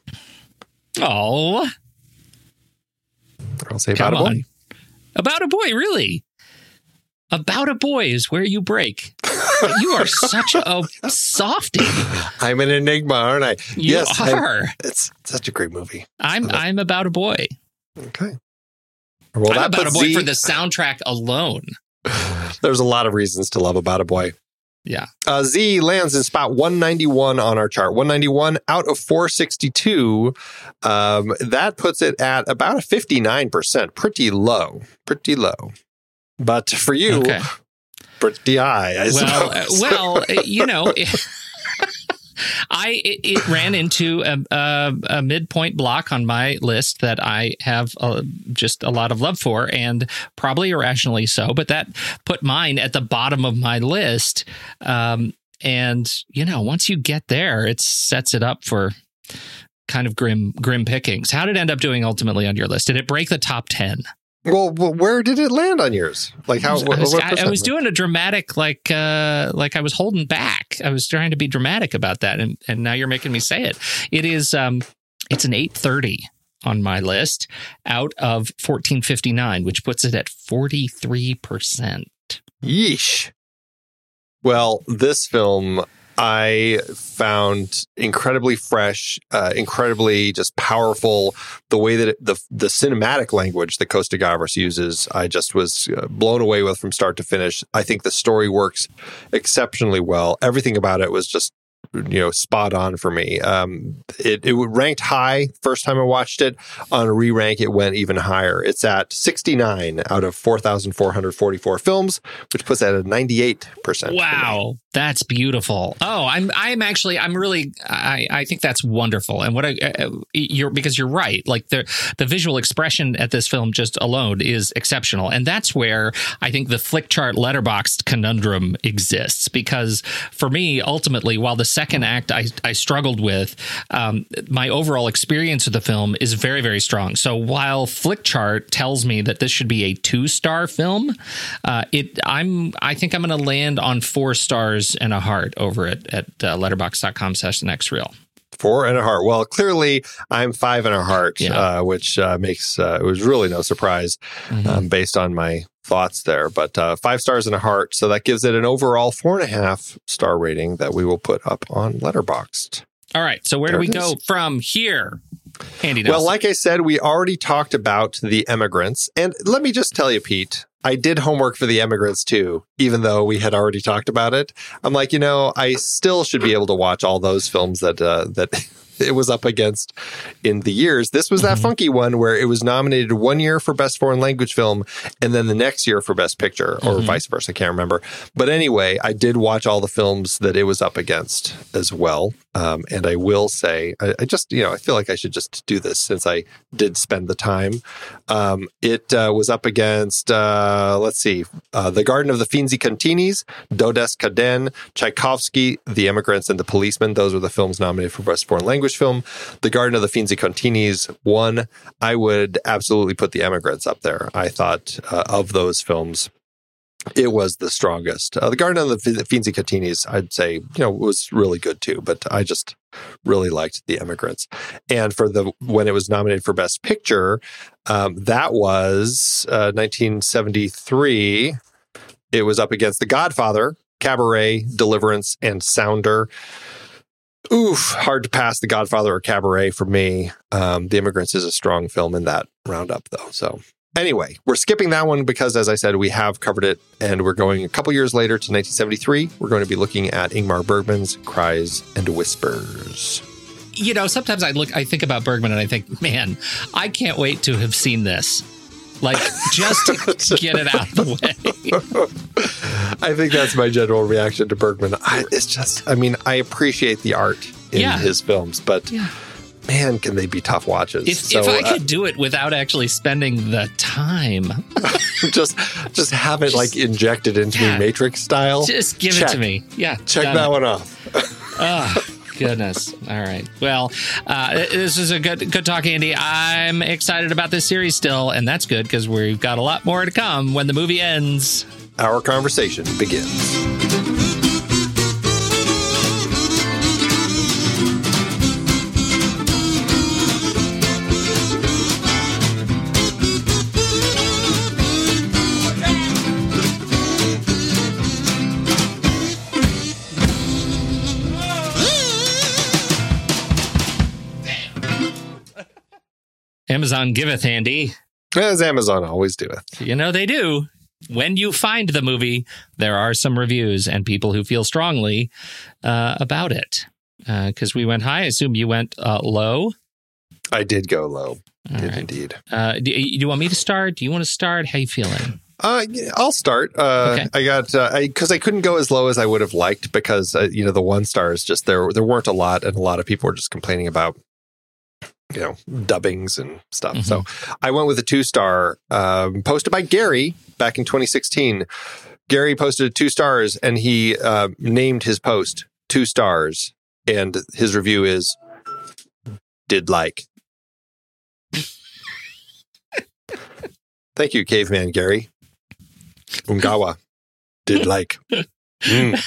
Oh, I'll say come about a boy. About a boy, really? About a boy is where you break. you are such a softie. I'm an enigma, aren't I? You yes, are. it's such a great movie. I'm I'm about a boy. Okay. Well, I'm about a boy Z- for the soundtrack alone. [SIGHS] There's a lot of reasons to love About a Boy. Yeah. Uh, Z lands in spot 191 on our chart. 191 out of 462. Um, that puts it at about a 59%. Pretty low. Pretty low. But for you, Okay. pretty high, I Well, suppose. well, uh, [LAUGHS] you know, [LAUGHS] I it, it ran into a, a, a midpoint block on my list that I have uh, just a lot of love for, and probably irrationally so. But that put mine at the bottom of my list. Um, and you know, once you get there, it sets it up for kind of grim grim pickings. How did it end up doing ultimately on your list? Did it break the top ten? Well, where did it land on yours? Like how? I was, what I, I was doing a dramatic, like, uh, like I was holding back. I was trying to be dramatic about that, and and now you're making me say it. It is, um, it's an eight thirty on my list out of fourteen fifty nine, which puts it at forty three percent. Yeesh. Well, this film I found incredibly fresh, uh, incredibly just powerful. The way that it, the the cinematic language that Costa Gavras uses, I just was uh, blown away with from start to finish. I think the story works exceptionally well. Everything about it was just you know spot on for me. Um, it it ranked high first time I watched it. On a re rank, it went even higher. It's at 69 out of 4,444 films, which puts it at a 98 percent. Wow, that's beautiful. Oh, I'm I'm actually I'm really I I think that's wonderful. And what I uh, you're because you're right. Like the the visual expression at this film just alone is exceptional, and that's where I think the flick chart Letterboxd conundrum exists. Because for me, ultimately, while the second act I I struggled with, um, my overall experience of the film is very very strong. So while Flickchart tells me that this should be a two star film, uh, it I'm I think I'm going to land on four stars and a heart over it at uh, letterboxd.com slash the next reel. Four and a heart. Well, clearly I'm five and a heart, Yeah. uh, which uh, makes uh, it was really no surprise Mm-hmm. um, based on my thoughts there. But uh, five stars and a heart, so that gives it an overall four and a half star rating that we will put up on Letterboxd. All right, so where There do we go from here? Andy Well, like I said, we already talked about the emigrants, and let me just tell you, Pete. I did homework for the emigrants too, even though we had already talked about it. I'm like, you know, I still should be able to watch all those films that uh, that [LAUGHS] it was up against in the years. This was that mm-hmm. funky one where it was nominated one year for best foreign language film and then the next year for best picture or mm-hmm. vice versa. I can't remember. But anyway, I did watch all the films that it was up against as well. Um, and I will say, I, I just, you know, I feel like I should just do this since I did spend the time. Um, it uh, was up against, uh, let's see, uh, The Garden of the Finzi Continis, Dodes'ka-den, Tchaikovsky, The Immigrants, and The Policeman. Those were the films nominated for Best Foreign Language Film. The Garden of the Finzi Continis won. I would absolutely put The Immigrants up there. I thought uh, of those films, it was the strongest. Uh, the Garden of the Fin- Finzi Catinis, I'd say, you know, was really good too. But I just really liked The Immigrants. And for the when it was nominated for Best Picture, um, that was uh, 1973. It was up against The Godfather, Cabaret, Deliverance, and Sounder. Oof, hard to pass The Godfather or Cabaret for me. Um, the Immigrants is a strong film in that roundup, though. So Anyway, we're skipping that one because, as I said, we have covered it, and we're going a couple years later to 1973. We're going to be looking at Ingmar Bergman's Cries and Whispers. you know, sometimes I look, I think about Bergman and I think, man, I can't wait to have seen this. Like, just to [LAUGHS] get it out of the way. I think that's my general reaction to Bergman. I, it's just, I mean, I appreciate the art in Yeah. his films, but Yeah. Man, can they be tough watches? If, so if I uh, could do it without actually spending the time, [LAUGHS] just, just have it like injected into Yeah. me Matrix style. just give it to me. Yeah. Check that it. one off. Oh, [LAUGHS] goodness. All right. Well, uh, this is a good good talk, Andy. I'm excited about this series still, and that's good because we've got a lot more to come when the movie ends. Our conversation begins. Amazon giveth, Andy. As Amazon always doeth. You know they do. When you find the movie, there are some reviews and people who feel strongly uh, about it. Because uh, we went high, I assume you went uh, low. I did go low. Did right. indeed. Uh, do, do you want me to start? Do you want to start? How you feeling? Uh, I'll start. Uh, Okay. I got uh, I because I couldn't go as low as I would have liked because uh, you know the one stars just there there weren't a lot and a lot of people were just complaining about you know dubbings and stuff. So I went with a two star um, posted by Gary back in 2016. Gary posted two stars and he uh, named his post two stars and his review is did like. [LAUGHS] Thank you, caveman Gary. Ungawa did like. [LAUGHS] Mm.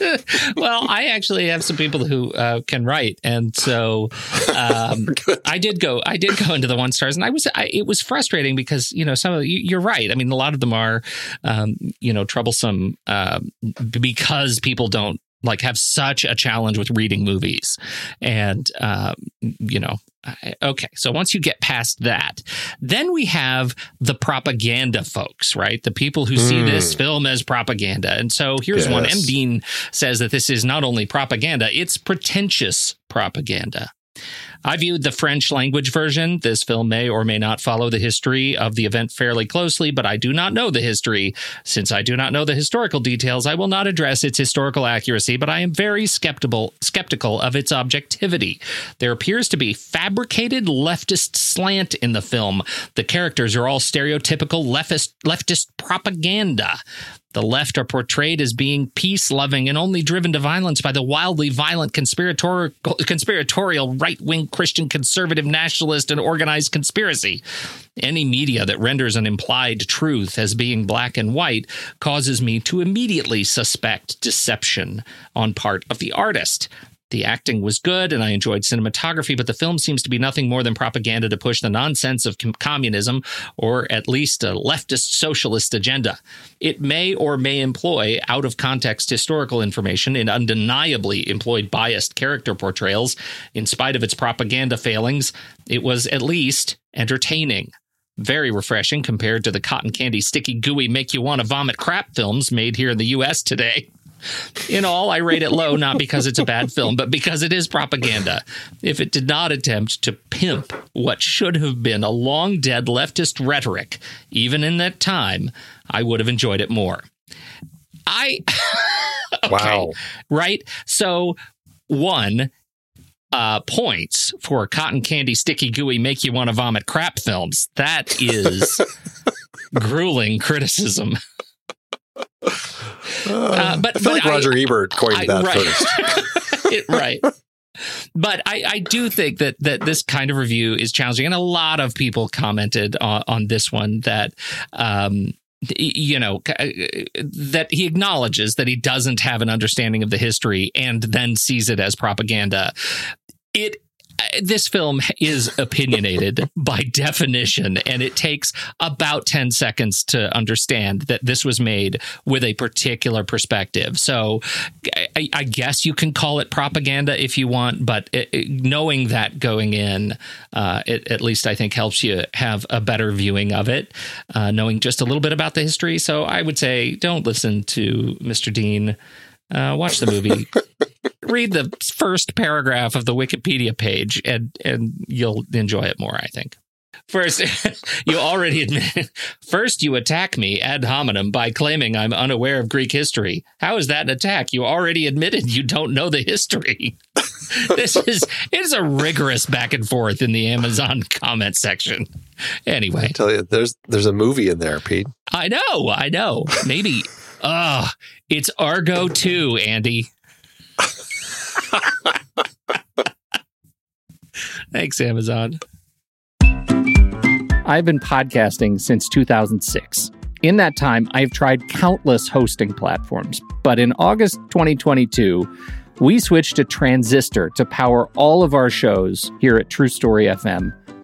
[LAUGHS] well, I actually have some people who uh, can write, and so um, [LAUGHS] I did go. I did go into the one stars, and I was. I, it was frustrating because you know some of you, you're right. I mean, a lot of them are, um, you know, troublesome um, because people don't like have such a challenge with reading movies, and um, you know. Okay, so once you get past that, then we have the propaganda folks, right? The people who see this film as propaganda. And so here's one. M. Dean says that this is not only propaganda, it's pretentious propaganda. I viewed the French language version. This film may or may not follow the history of the event fairly closely, but I do not know the history. Since I do not know the historical details, I will not address its historical accuracy, but I am very skeptical skeptical of its objectivity. There appears to be fabricated leftist slant in the film. The characters are all stereotypical leftist leftist propaganda. The left are portrayed as being peace loving and only driven to violence by the wildly violent conspiratorial, conspiratorial right wing Christian conservative nationalist and organized conspiracy. Any media that renders an implied truth as being black and white causes me to immediately suspect deception on part of the artist. The acting was good and I enjoyed cinematography, but the film seems to be nothing more than propaganda to push the nonsense of com- communism or at least a leftist socialist agenda. It may or may employ out of context historical information and undeniably employed biased character portrayals. In spite of its propaganda failings, it was at least entertaining. Very refreshing compared to the cotton candy, sticky, gooey, make you want to vomit crap films made here in the US today. [LAUGHS] In all, I rate it low not because it's a bad film, but because it is propaganda. If it did not attempt to pimp what should have been a long dead leftist rhetoric, even in that time, I would have enjoyed it more. I. [LAUGHS] okay, Wow. Right? So, one, uh, points for cotton candy, sticky, gooey, make you want to vomit crap films. That is [LAUGHS] grueling criticism. Uh, but- I feel but like I- Roger Ebert coined I- that right. first. [LAUGHS] [LAUGHS] It- right. But I, I do think that that this kind of review is challenging, and a lot of people commented on, on this one that. Um, you know that he acknowledges that he doesn't have an understanding of the history and then sees it as propaganda it this film is opinionated [LAUGHS] by definition, and it takes about 10 seconds to understand that this was made with a particular perspective. So I, I guess you can call it propaganda if you want, but it, it- knowing that going in, uh, it, at least I think helps you have a better viewing of it, uh, knowing just a little bit about the history. So I would say don't listen to Mr. Dean. Uh, watch the movie [LAUGHS] read the first paragraph of the Wikipedia page and and you'll enjoy it more, I think. First, [LAUGHS] you already admit. First, you attack me ad hominem by claiming I'm unaware of Greek history. How is that an attack? You already admitted you don't know the history. [LAUGHS] this is it is a rigorous back and forth in the Amazon comment section. Anyway, I tell you, there's there's a movie in there, Pete. I know, I know. Maybe, uh, it's Argo 2, Andy. Thanks, Amazon. I've been podcasting since 2006. In that time, I've tried countless hosting platforms, but in August 2022, we switched to Transistor to power all of our shows here at True Story FM,